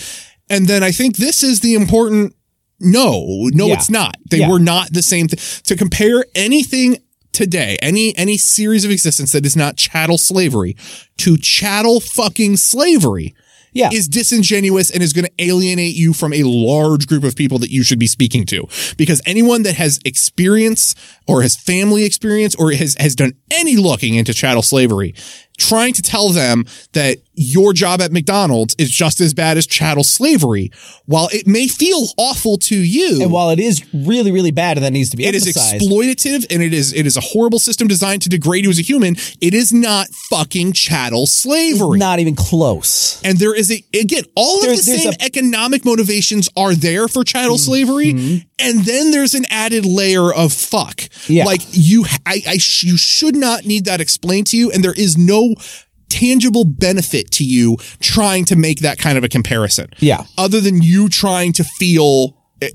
And then I think this is the important, no, no, Yeah. it's not. They Yeah. were not the same thing. To compare anything today, any, any series of existence that is not chattel slavery to chattel fucking slavery Yeah. is disingenuous and is going to alienate you from a large group of people that you should be speaking to. Because anyone that has experience or has family experience or has, has done any looking into chattel slavery, trying to tell them that your job at McDonald's is just as bad as chattel slavery, while it may feel awful to you. and while it is really really bad and that needs to be It is exploitative and it is it is a horrible system designed to degrade you as a human. It is not fucking chattel slavery. not even close. And there is a again, all of the same a- economic motivations are there for chattel Mm-hmm. slavery, and then there's an added layer of fuck. Yeah. like you, I, I, sh- you should not need that explained to you, and there is no tangible benefit to you trying to make that kind of a comparison. Yeah. other than you trying to feel. I-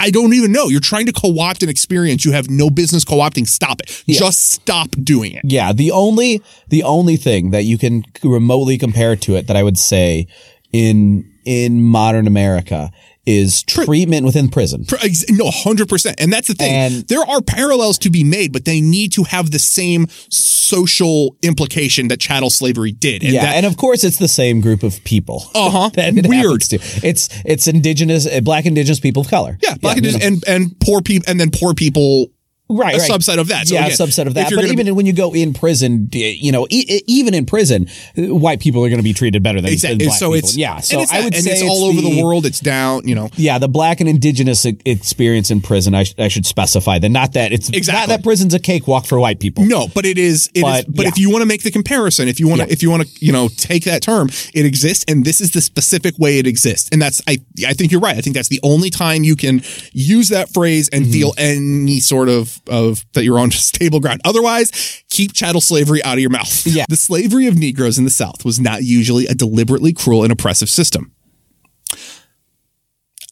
I don't even know. You're trying to co-opt an experience you have no business co-opting. Stop it. Just stop doing it. Yeah, the only the only thing that you can remotely compare to it that I would say in in modern America is treatment within prison. No, 100%. And that's the thing. And- there are parallels to be made, but they need to have the same social implication that chattel slavery did. And yeah, that, and of course it's the same group of people. Uh-huh. that it Weird. to. It's it's indigenous, uh, black indigenous people of color. yeah, black you know. and, and poor people, and then poor people, right, a right. subset of that. So yeah, again, a subset of that. But even when you go in prison, you know, e- even in prison, uh, white people are going to be treated better than, Exactly. than black So people. it's yeah. So it's I that- would and say it's all over the, world. It's down. You know, Yeah, the black and indigenous experience in prison. I, sh- I should specify that. Not that it's Exactly. not that prison's a cakewalk for white people. No, but it is. It is. But, But yeah. if you want to make the comparison, if you want to, Yeah. if you want to, you know, take that term, it exists, and this is the specific way it exists, and that's. I. I think you're right. I think that's the only time you can use that phrase and Mm-hmm. feel any sort of of that you're on stable ground. Otherwise, keep chattel slavery out of your mouth. Yeah. The slavery of Negroes in the South was not usually a deliberately cruel and oppressive system.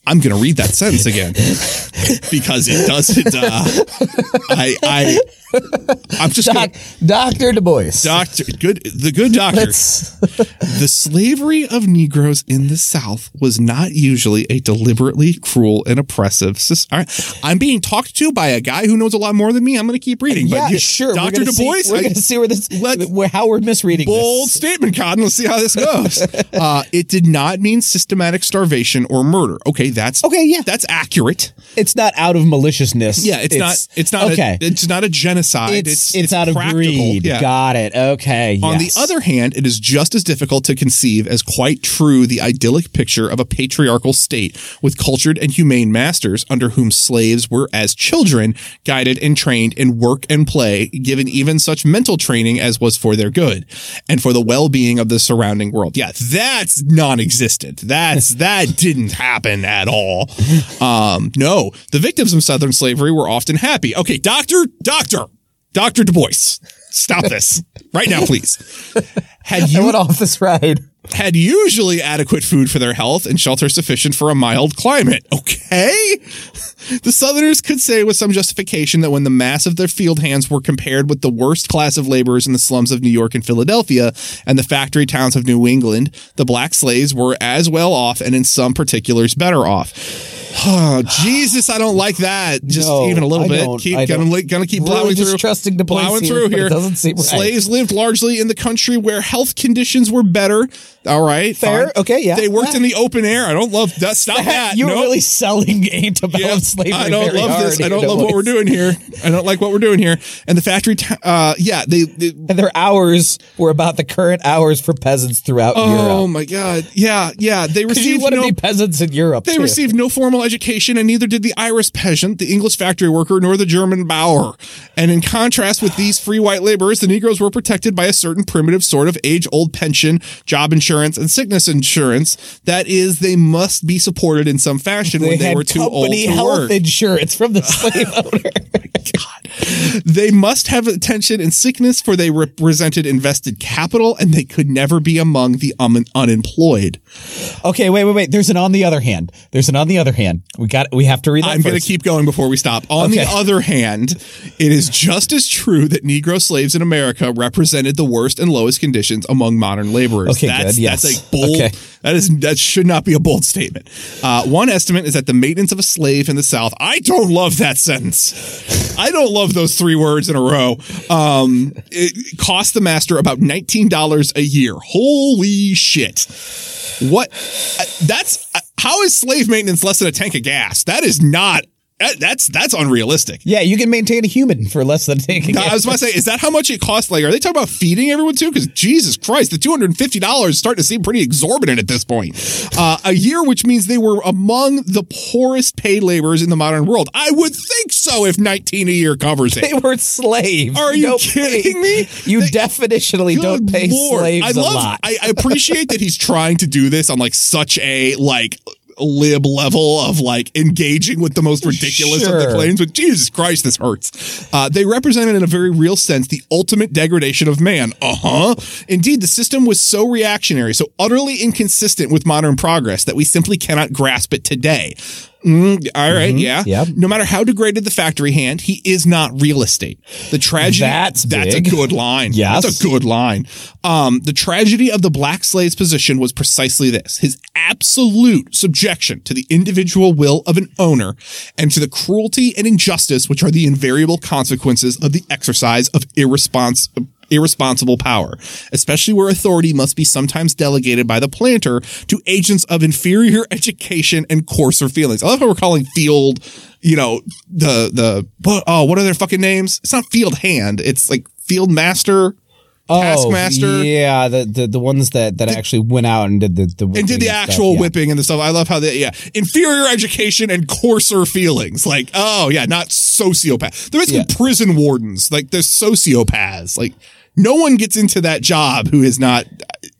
I'm going to read that sentence again because it doesn't. Uh, I, I, I'm just Doc, Doctor Du Bois. Doctor, good, the good doctor. The slavery of Negroes in the South was not usually a deliberately cruel and oppressive. I'm being talked to by a guy who knows a lot more than me. I'm going to keep reading. yeah, but you- sure. Dr. gonna Du see- Bois, we're I- going to see where this, where how we're misreading bold this. statement, Cotton. Let's see how this goes. uh, it did not mean systematic starvation or murder. Okay, that's Okay, yeah. that's accurate. it's not out of maliciousness. Yeah, it's, not. It's not. okay. A, it's not a genocide. it's, it's, out of greed. Yeah. Got it. Okay. On yes. the other hand, it is just as difficult to conceive as quite true the idyllic picture of a patriarchal state with cultured and humane masters under whom slaves were as children guided and trained in work and play, given even such mental training as was for their good and for the well-being of the surrounding world. Yeah, that's non-existent. That's that didn't happen at all. Um, no, the victims of Southern slavery were often happy. Okay, doctor, doctor, Doctor Du Bois, stop this right now, please. Had I you went off this ride. had usually adequate food for their health and shelter sufficient for a mild climate. Okay? The Southerners could say with some justification that when the mass of their field hands were compared with the worst class of laborers in the slums of New York and Philadelphia and the factory towns of New England, the black slaves were as well off and in some particulars better off. Oh, Jesus, I don't like that. Just No, even a little I bit. Keep I gonna, gonna keep Really plowing just through. trusting Bois plowing here, through here. doesn't seem right. Slaves lived largely in the country where health conditions were better. All right, Fair. fine. Okay, yeah. They worked Yeah. in the open air. I don't love that. Stop that. You're Nope. really selling antebellum Yeah, slavery. I don't love hard this. I don't love what we're doing here. I don't like what we're doing here. And the factory, t- uh, yeah, they, they And their hours were about the current hours for peasants throughout oh Europe. Oh my god, yeah, yeah. They you received to no, be peasants in Europe. they too. received no formal education, and neither did the Irish peasant, the English factory worker, nor the German Bauer. And in contrast with these free white laborers, the Negroes were protected by a certain primitive sort of age-old pension, job insurance, and sickness insurance. That is, they must be supported in some fashion They when they were too old to health insurance from the slave owner. God. They must have attention and sickness, for they represented invested capital, and they could never be among the um, unemployed. okay, wait, wait, wait. There's an on the other hand. There's an on the other hand. We got. We have to read that I'm going to keep going before we stop. On the other hand, it is just as true that Negro slaves in America represented the worst and lowest conditions among modern laborers. Okay, that's, good, yes. That's a bold. Okay. That is that should not be a bold statement. Uh, one estimate is that the maintenance of a slave in the South. I don't love that sentence. I don't love those three words in a row. Um, it cost the master about nineteen dollars a year. Holy shit! What? That's how is slave maintenance less than a tank of gas? That is not. That- That's that's unrealistic. Yeah, you can maintain a human for less than taking. I was about to say, is that how much it costs? Like, are they talking about feeding everyone too? Because Jesus Christ, the two hundred and fifty dollars is starting to seem pretty exorbitant at this point. Uh, a year, which means they were among the poorest paid laborers in the modern world. I would think so if nineteen a year covers it. They were slaves. Are you don't kidding pay- me? You They- definitionally don't pay Lord. slaves I a love, lot. I, I appreciate that he's trying to do this on like such a like lib level of like engaging with the most ridiculous of the claims, but Jesus Christ, this hurts. Uh, they represented in a very real sense the ultimate degradation of man. Uh huh. Indeed, the system was so reactionary, so utterly inconsistent with modern progress that we simply cannot grasp it today. Mm, all right, yeah. Mm-hmm. Yep. No matter how degraded the factory hand, he is not real estate. The tragedy. That's that's a good line. Yes. That's a good line. Um, the tragedy of the black slave's position was precisely this: his absolute subjection to the individual will of an owner and to the cruelty and injustice which are the invariable consequences of the exercise of irrespons- irresponsible power, especially where authority must be sometimes delegated by the planter to agents of inferior education and coarser feelings. I love how we're calling field, you know, the, the, what, oh, what are their fucking names? It's not field hand. It's like field master. Oh, taskmaster. Oh, yeah, the, the the ones that that actually went out and did the, the and did the stuff, actual yeah. whipping and the stuff. I love how they, yeah, inferior education and coarser feelings. Like, oh yeah, not sociopath. They're basically Yeah. prison wardens. Like they're sociopaths. Like no one gets into that job who is not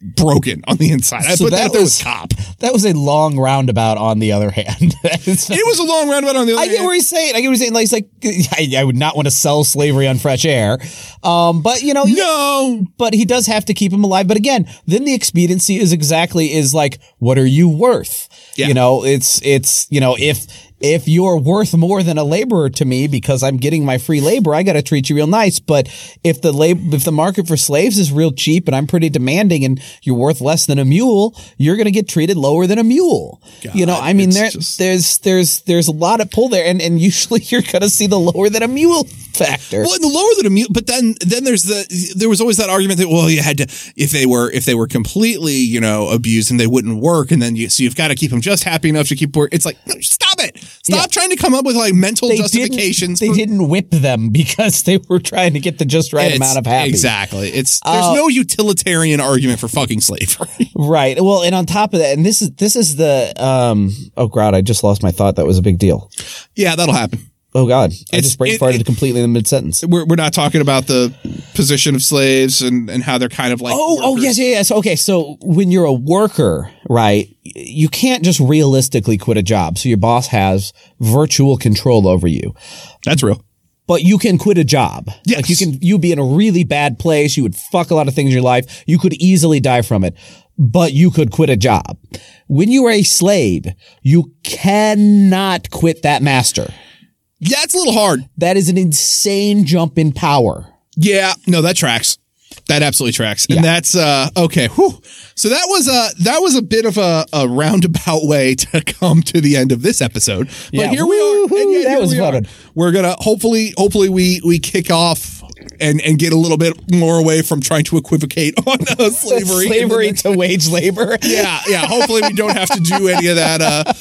broken on the inside. I So put that, that there was- cop. That was a long roundabout. On the other hand, It was a long roundabout on the other I get hand. where he's saying. I get where he's saying. Like, he's like, I, I would not want to sell slavery on fresh air. Um, but you know, No, but he does have to keep him alive. But again, then the expediency is exactly is like, what are you worth? Yeah. You know, it's it's you know if if you're worth more than a laborer to me because I'm getting my free labor, I got to treat you real nice. But if the lab if the market for slaves is real cheap and I'm pretty demanding and you're worth less than a mule, you're going to get treated lower than a mule. you know, I mean, there just- there's there's there's a lot of pull there, and and usually you're going to see the lower than a mule factor. Well, the lower than a mule, but then then there's the there was always that argument that well you had to if they were if they were completely you know abused and they wouldn't work and then you so you've got to keep them just happy enough to keep work. It's like stop it. Stop Yeah. trying to come up with like mental They justifications. Didn't, for- they didn't whip them because they were trying to get the just right amount of happy. Exactly. It's there's Uh, no utilitarian argument for fucking slavery. Right. Well, and on top of that, and this is this is the um. Oh God, I just lost my thought. That was a big deal. yeah, that'll happen. Oh God, I It's- just brain it- farted it- completely in the mid sentence. We're, we're not talking about the position of slaves and, and how they're kind of like Oh, oh yes, yes, yes. Okay, so when you're a worker, right, you can't just realistically quit a job. So your boss has virtual control over you. That's real. But you can quit a job. Yes. Like you can you be in a really bad place, you would fuck a lot of things in your life. You could easily die from it. But you could quit a job. When you are a slave, you cannot quit that master. Yeah, it's a little hard. That is an insane jump in power. Yeah, no, that tracks. That absolutely tracks. Yeah. And that's uh okay. Whew. So that was a that was a bit of a, a roundabout way to come to the end of this episode. But Yeah. here we are. And yet that was we are. fun. We're gonna hopefully hopefully we we kick off and and get a little bit more away from trying to equivocate on uh, slavery. Slavery to wage labor. yeah, yeah. Hopefully we don't have to do any of that uh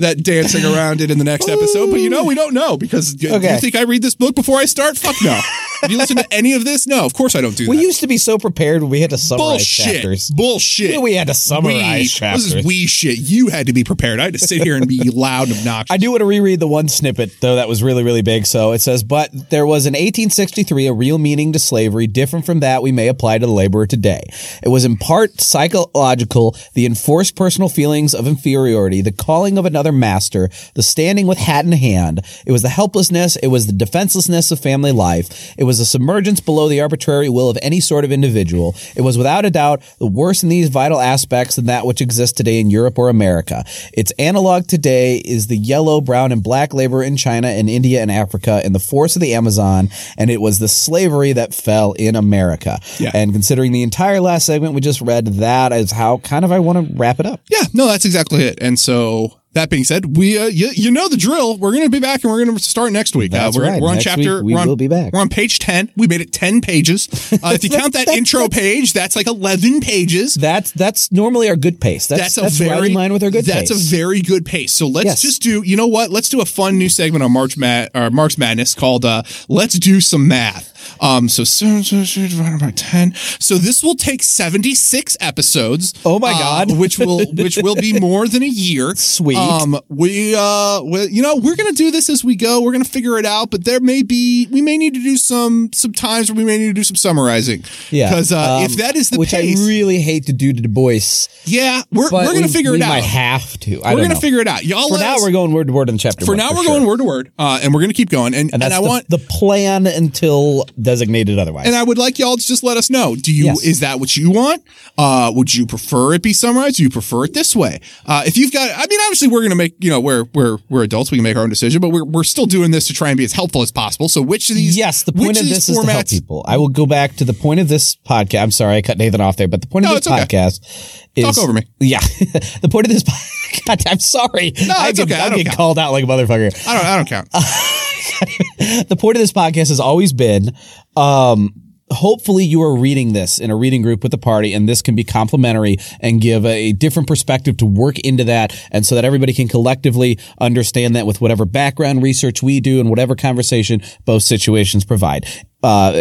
that dancing around it in the next episode. But you know, we don't know because do Okay. you think I read this book before I start? Fuck no. Have you listened to any of this? No, of course I don't do We that. used to be so prepared when we had to summarize Bullshit. chapters. Bullshit. We had to summarize we, This chapters. is we shit. You had to be prepared. I had to sit here and be loud and obnoxious. I do want to reread the one snippet though that was really really big. So it says, "But there was in 1863 a real meaning to slavery different from that we may apply to the laborer today. It was in part psychological, the enforced personal feelings of inferiority, the calling of another master, the standing with hat in hand. It was the helplessness, it was the defenselessness of family life. It was the submergence below the arbitrary will of any sort of individual. It was without a doubt the worst in these vital aspects than that which exists today in Europe or America. Its analog today is the yellow, brown, and black labor in China and India and Africa in the forests of the Amazon, and it was the slavery that fell in America. Yeah. And considering the entire last segment we just read, that is how kind of I want to wrap it up. yeah, no, that's exactly it. And so that being said, we uh, you, you know the drill. We're going to be back and we're going to start next week. That's uh, we're, right. We're on Next chapter. we we're on, will be back. We're on page ten. We made it ten pages. Uh, if you count that intro page, that's like eleven pages. That's that's normally our good pace. That's That's that's, a very right in line with our good pace. That's pace. a very good pace. So let's Yes. just do. You know what? Let's do a fun new segment on March Mad or March Madness called uh, "Let's Do Some Math." Um, so seven so so divided by ten. So this will take seventy six episodes. Oh my uh, God. which will which will be more than a year. Sweet. Um, we uh, we, you know, we're gonna do this as we go. We're gonna figure it out. But there may be we may need to do some some times where we may need to do some summarizing. yeah, because uh, Um, if that is the which pace, I really hate to do to Du Bois, yeah, we're we're gonna we- figure we it out. Might have to. I we're gonna know. figure it out. Y'all For now, us- we're going word to word in chapter. for one, now we're sure. going word to word, uh, and we're gonna keep going. And and and, I the, want the plan until designated otherwise. and I would like y'all to just let us know. Do you Yes. is that what you want? Uh, would you prefer it be summarized? Do you prefer it this way? Uh, if you've got, I mean, obviously we're gonna make you know we're we're we're adults. We can make our own decision, but we're we're still doing this to try and be as helpful as possible. So which of these? yes, the point of these this is to help people. I will go back to the point of this podcast. I'm sorry, I cut Nathan off there, but the point No, of this okay. podcast is Talk over me. Yeah, the point of this. God, I'm sorry. No, I it's get, okay. I I get count. called out like a motherfucker. I don't I don't count. the point of this podcast has always been um hopefully you are reading this in a reading group with the party and this can be complimentary and give a different perspective to work into that and so that everybody can collectively understand that with whatever background research we do and whatever conversation both situations provide uh,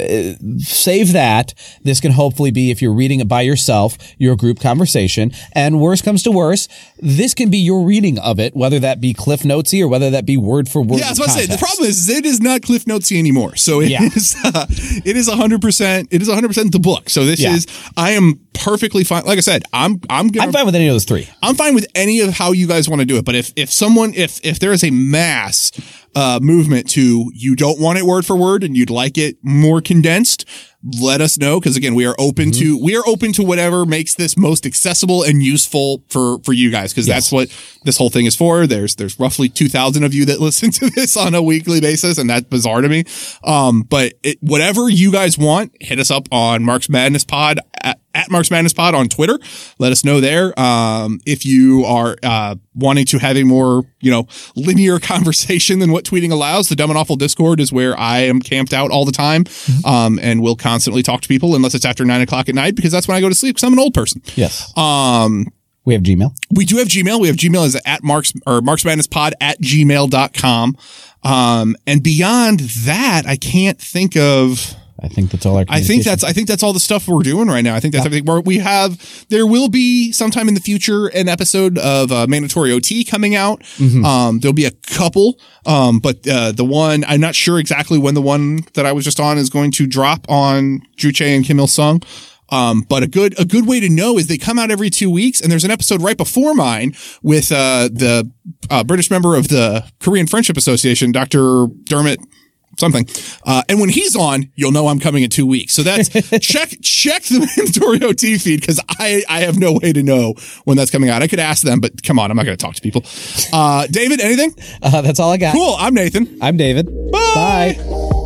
save that. This can hopefully be, if you're reading it by yourself, your group conversation. And worst comes to worst, this can be your reading of it, whether that be Cliff Notesy or whether that be word for word. Yeah, I was about to say the problem is it is not Cliff Notesy anymore. So it Yeah. is, uh, it is hundred percent. It is hundred percent the book. So this Yeah. is I am perfectly fine. Like I said, I'm I'm gonna I'm fine with any of those three. I'm fine with any of how you guys want to do it. But if if someone if if there is a mass uh, movement to you don't want it word for word and you'd like it more condensed, let us know because again we are open Mm-hmm. to we are open to whatever makes this most accessible and useful for for you guys because that's what this whole thing is for. There's there's roughly two thousand of you that listen to this on a weekly basis, and that's bizarre to me. Um, but it, whatever you guys want, hit us up on Marks Madness Pod at, at Marks Madness Pod on Twitter. Let us know there. Um, if you are uh, wanting to have a more you know linear conversation than what tweeting allows, the Dumb and Awful Discord is where I am camped out all the time, um, and will constantly talk to people unless it's after nine o'clock at night because that's when I go to sleep because I'm an old person. Yes. Um, We have Gmail. We do have Gmail. We have Gmail as at Marks or Marks Madness Pod at gmail.com. Um, and beyond that, I can't think of. I think that's all our. I think that's I think that's all the stuff we're doing right now. I think that's everything. We're, we have there will be sometime in the future an episode of uh, mandatory OT coming out. Um, there'll be a couple, um, but uh, the one I'm not sure exactly when the one that I was just on is going to drop on Juche and Kim Il Sung. Um, but a good a good way to know is they come out every two weeks, and there's an episode right before mine with uh, the uh, British member of the Korean Friendship Association, Dr. Dermot something. Uh, and when he's on, you'll know I'm coming in two weeks. So that's check check the mandatory OT feed because I I have no way to know when that's coming out. I could ask them, but come on, I'm not going to talk to people. Uh, David, anything? Uh, that's all I got. Cool. I'm Nathan. I'm David. Bye. Bye.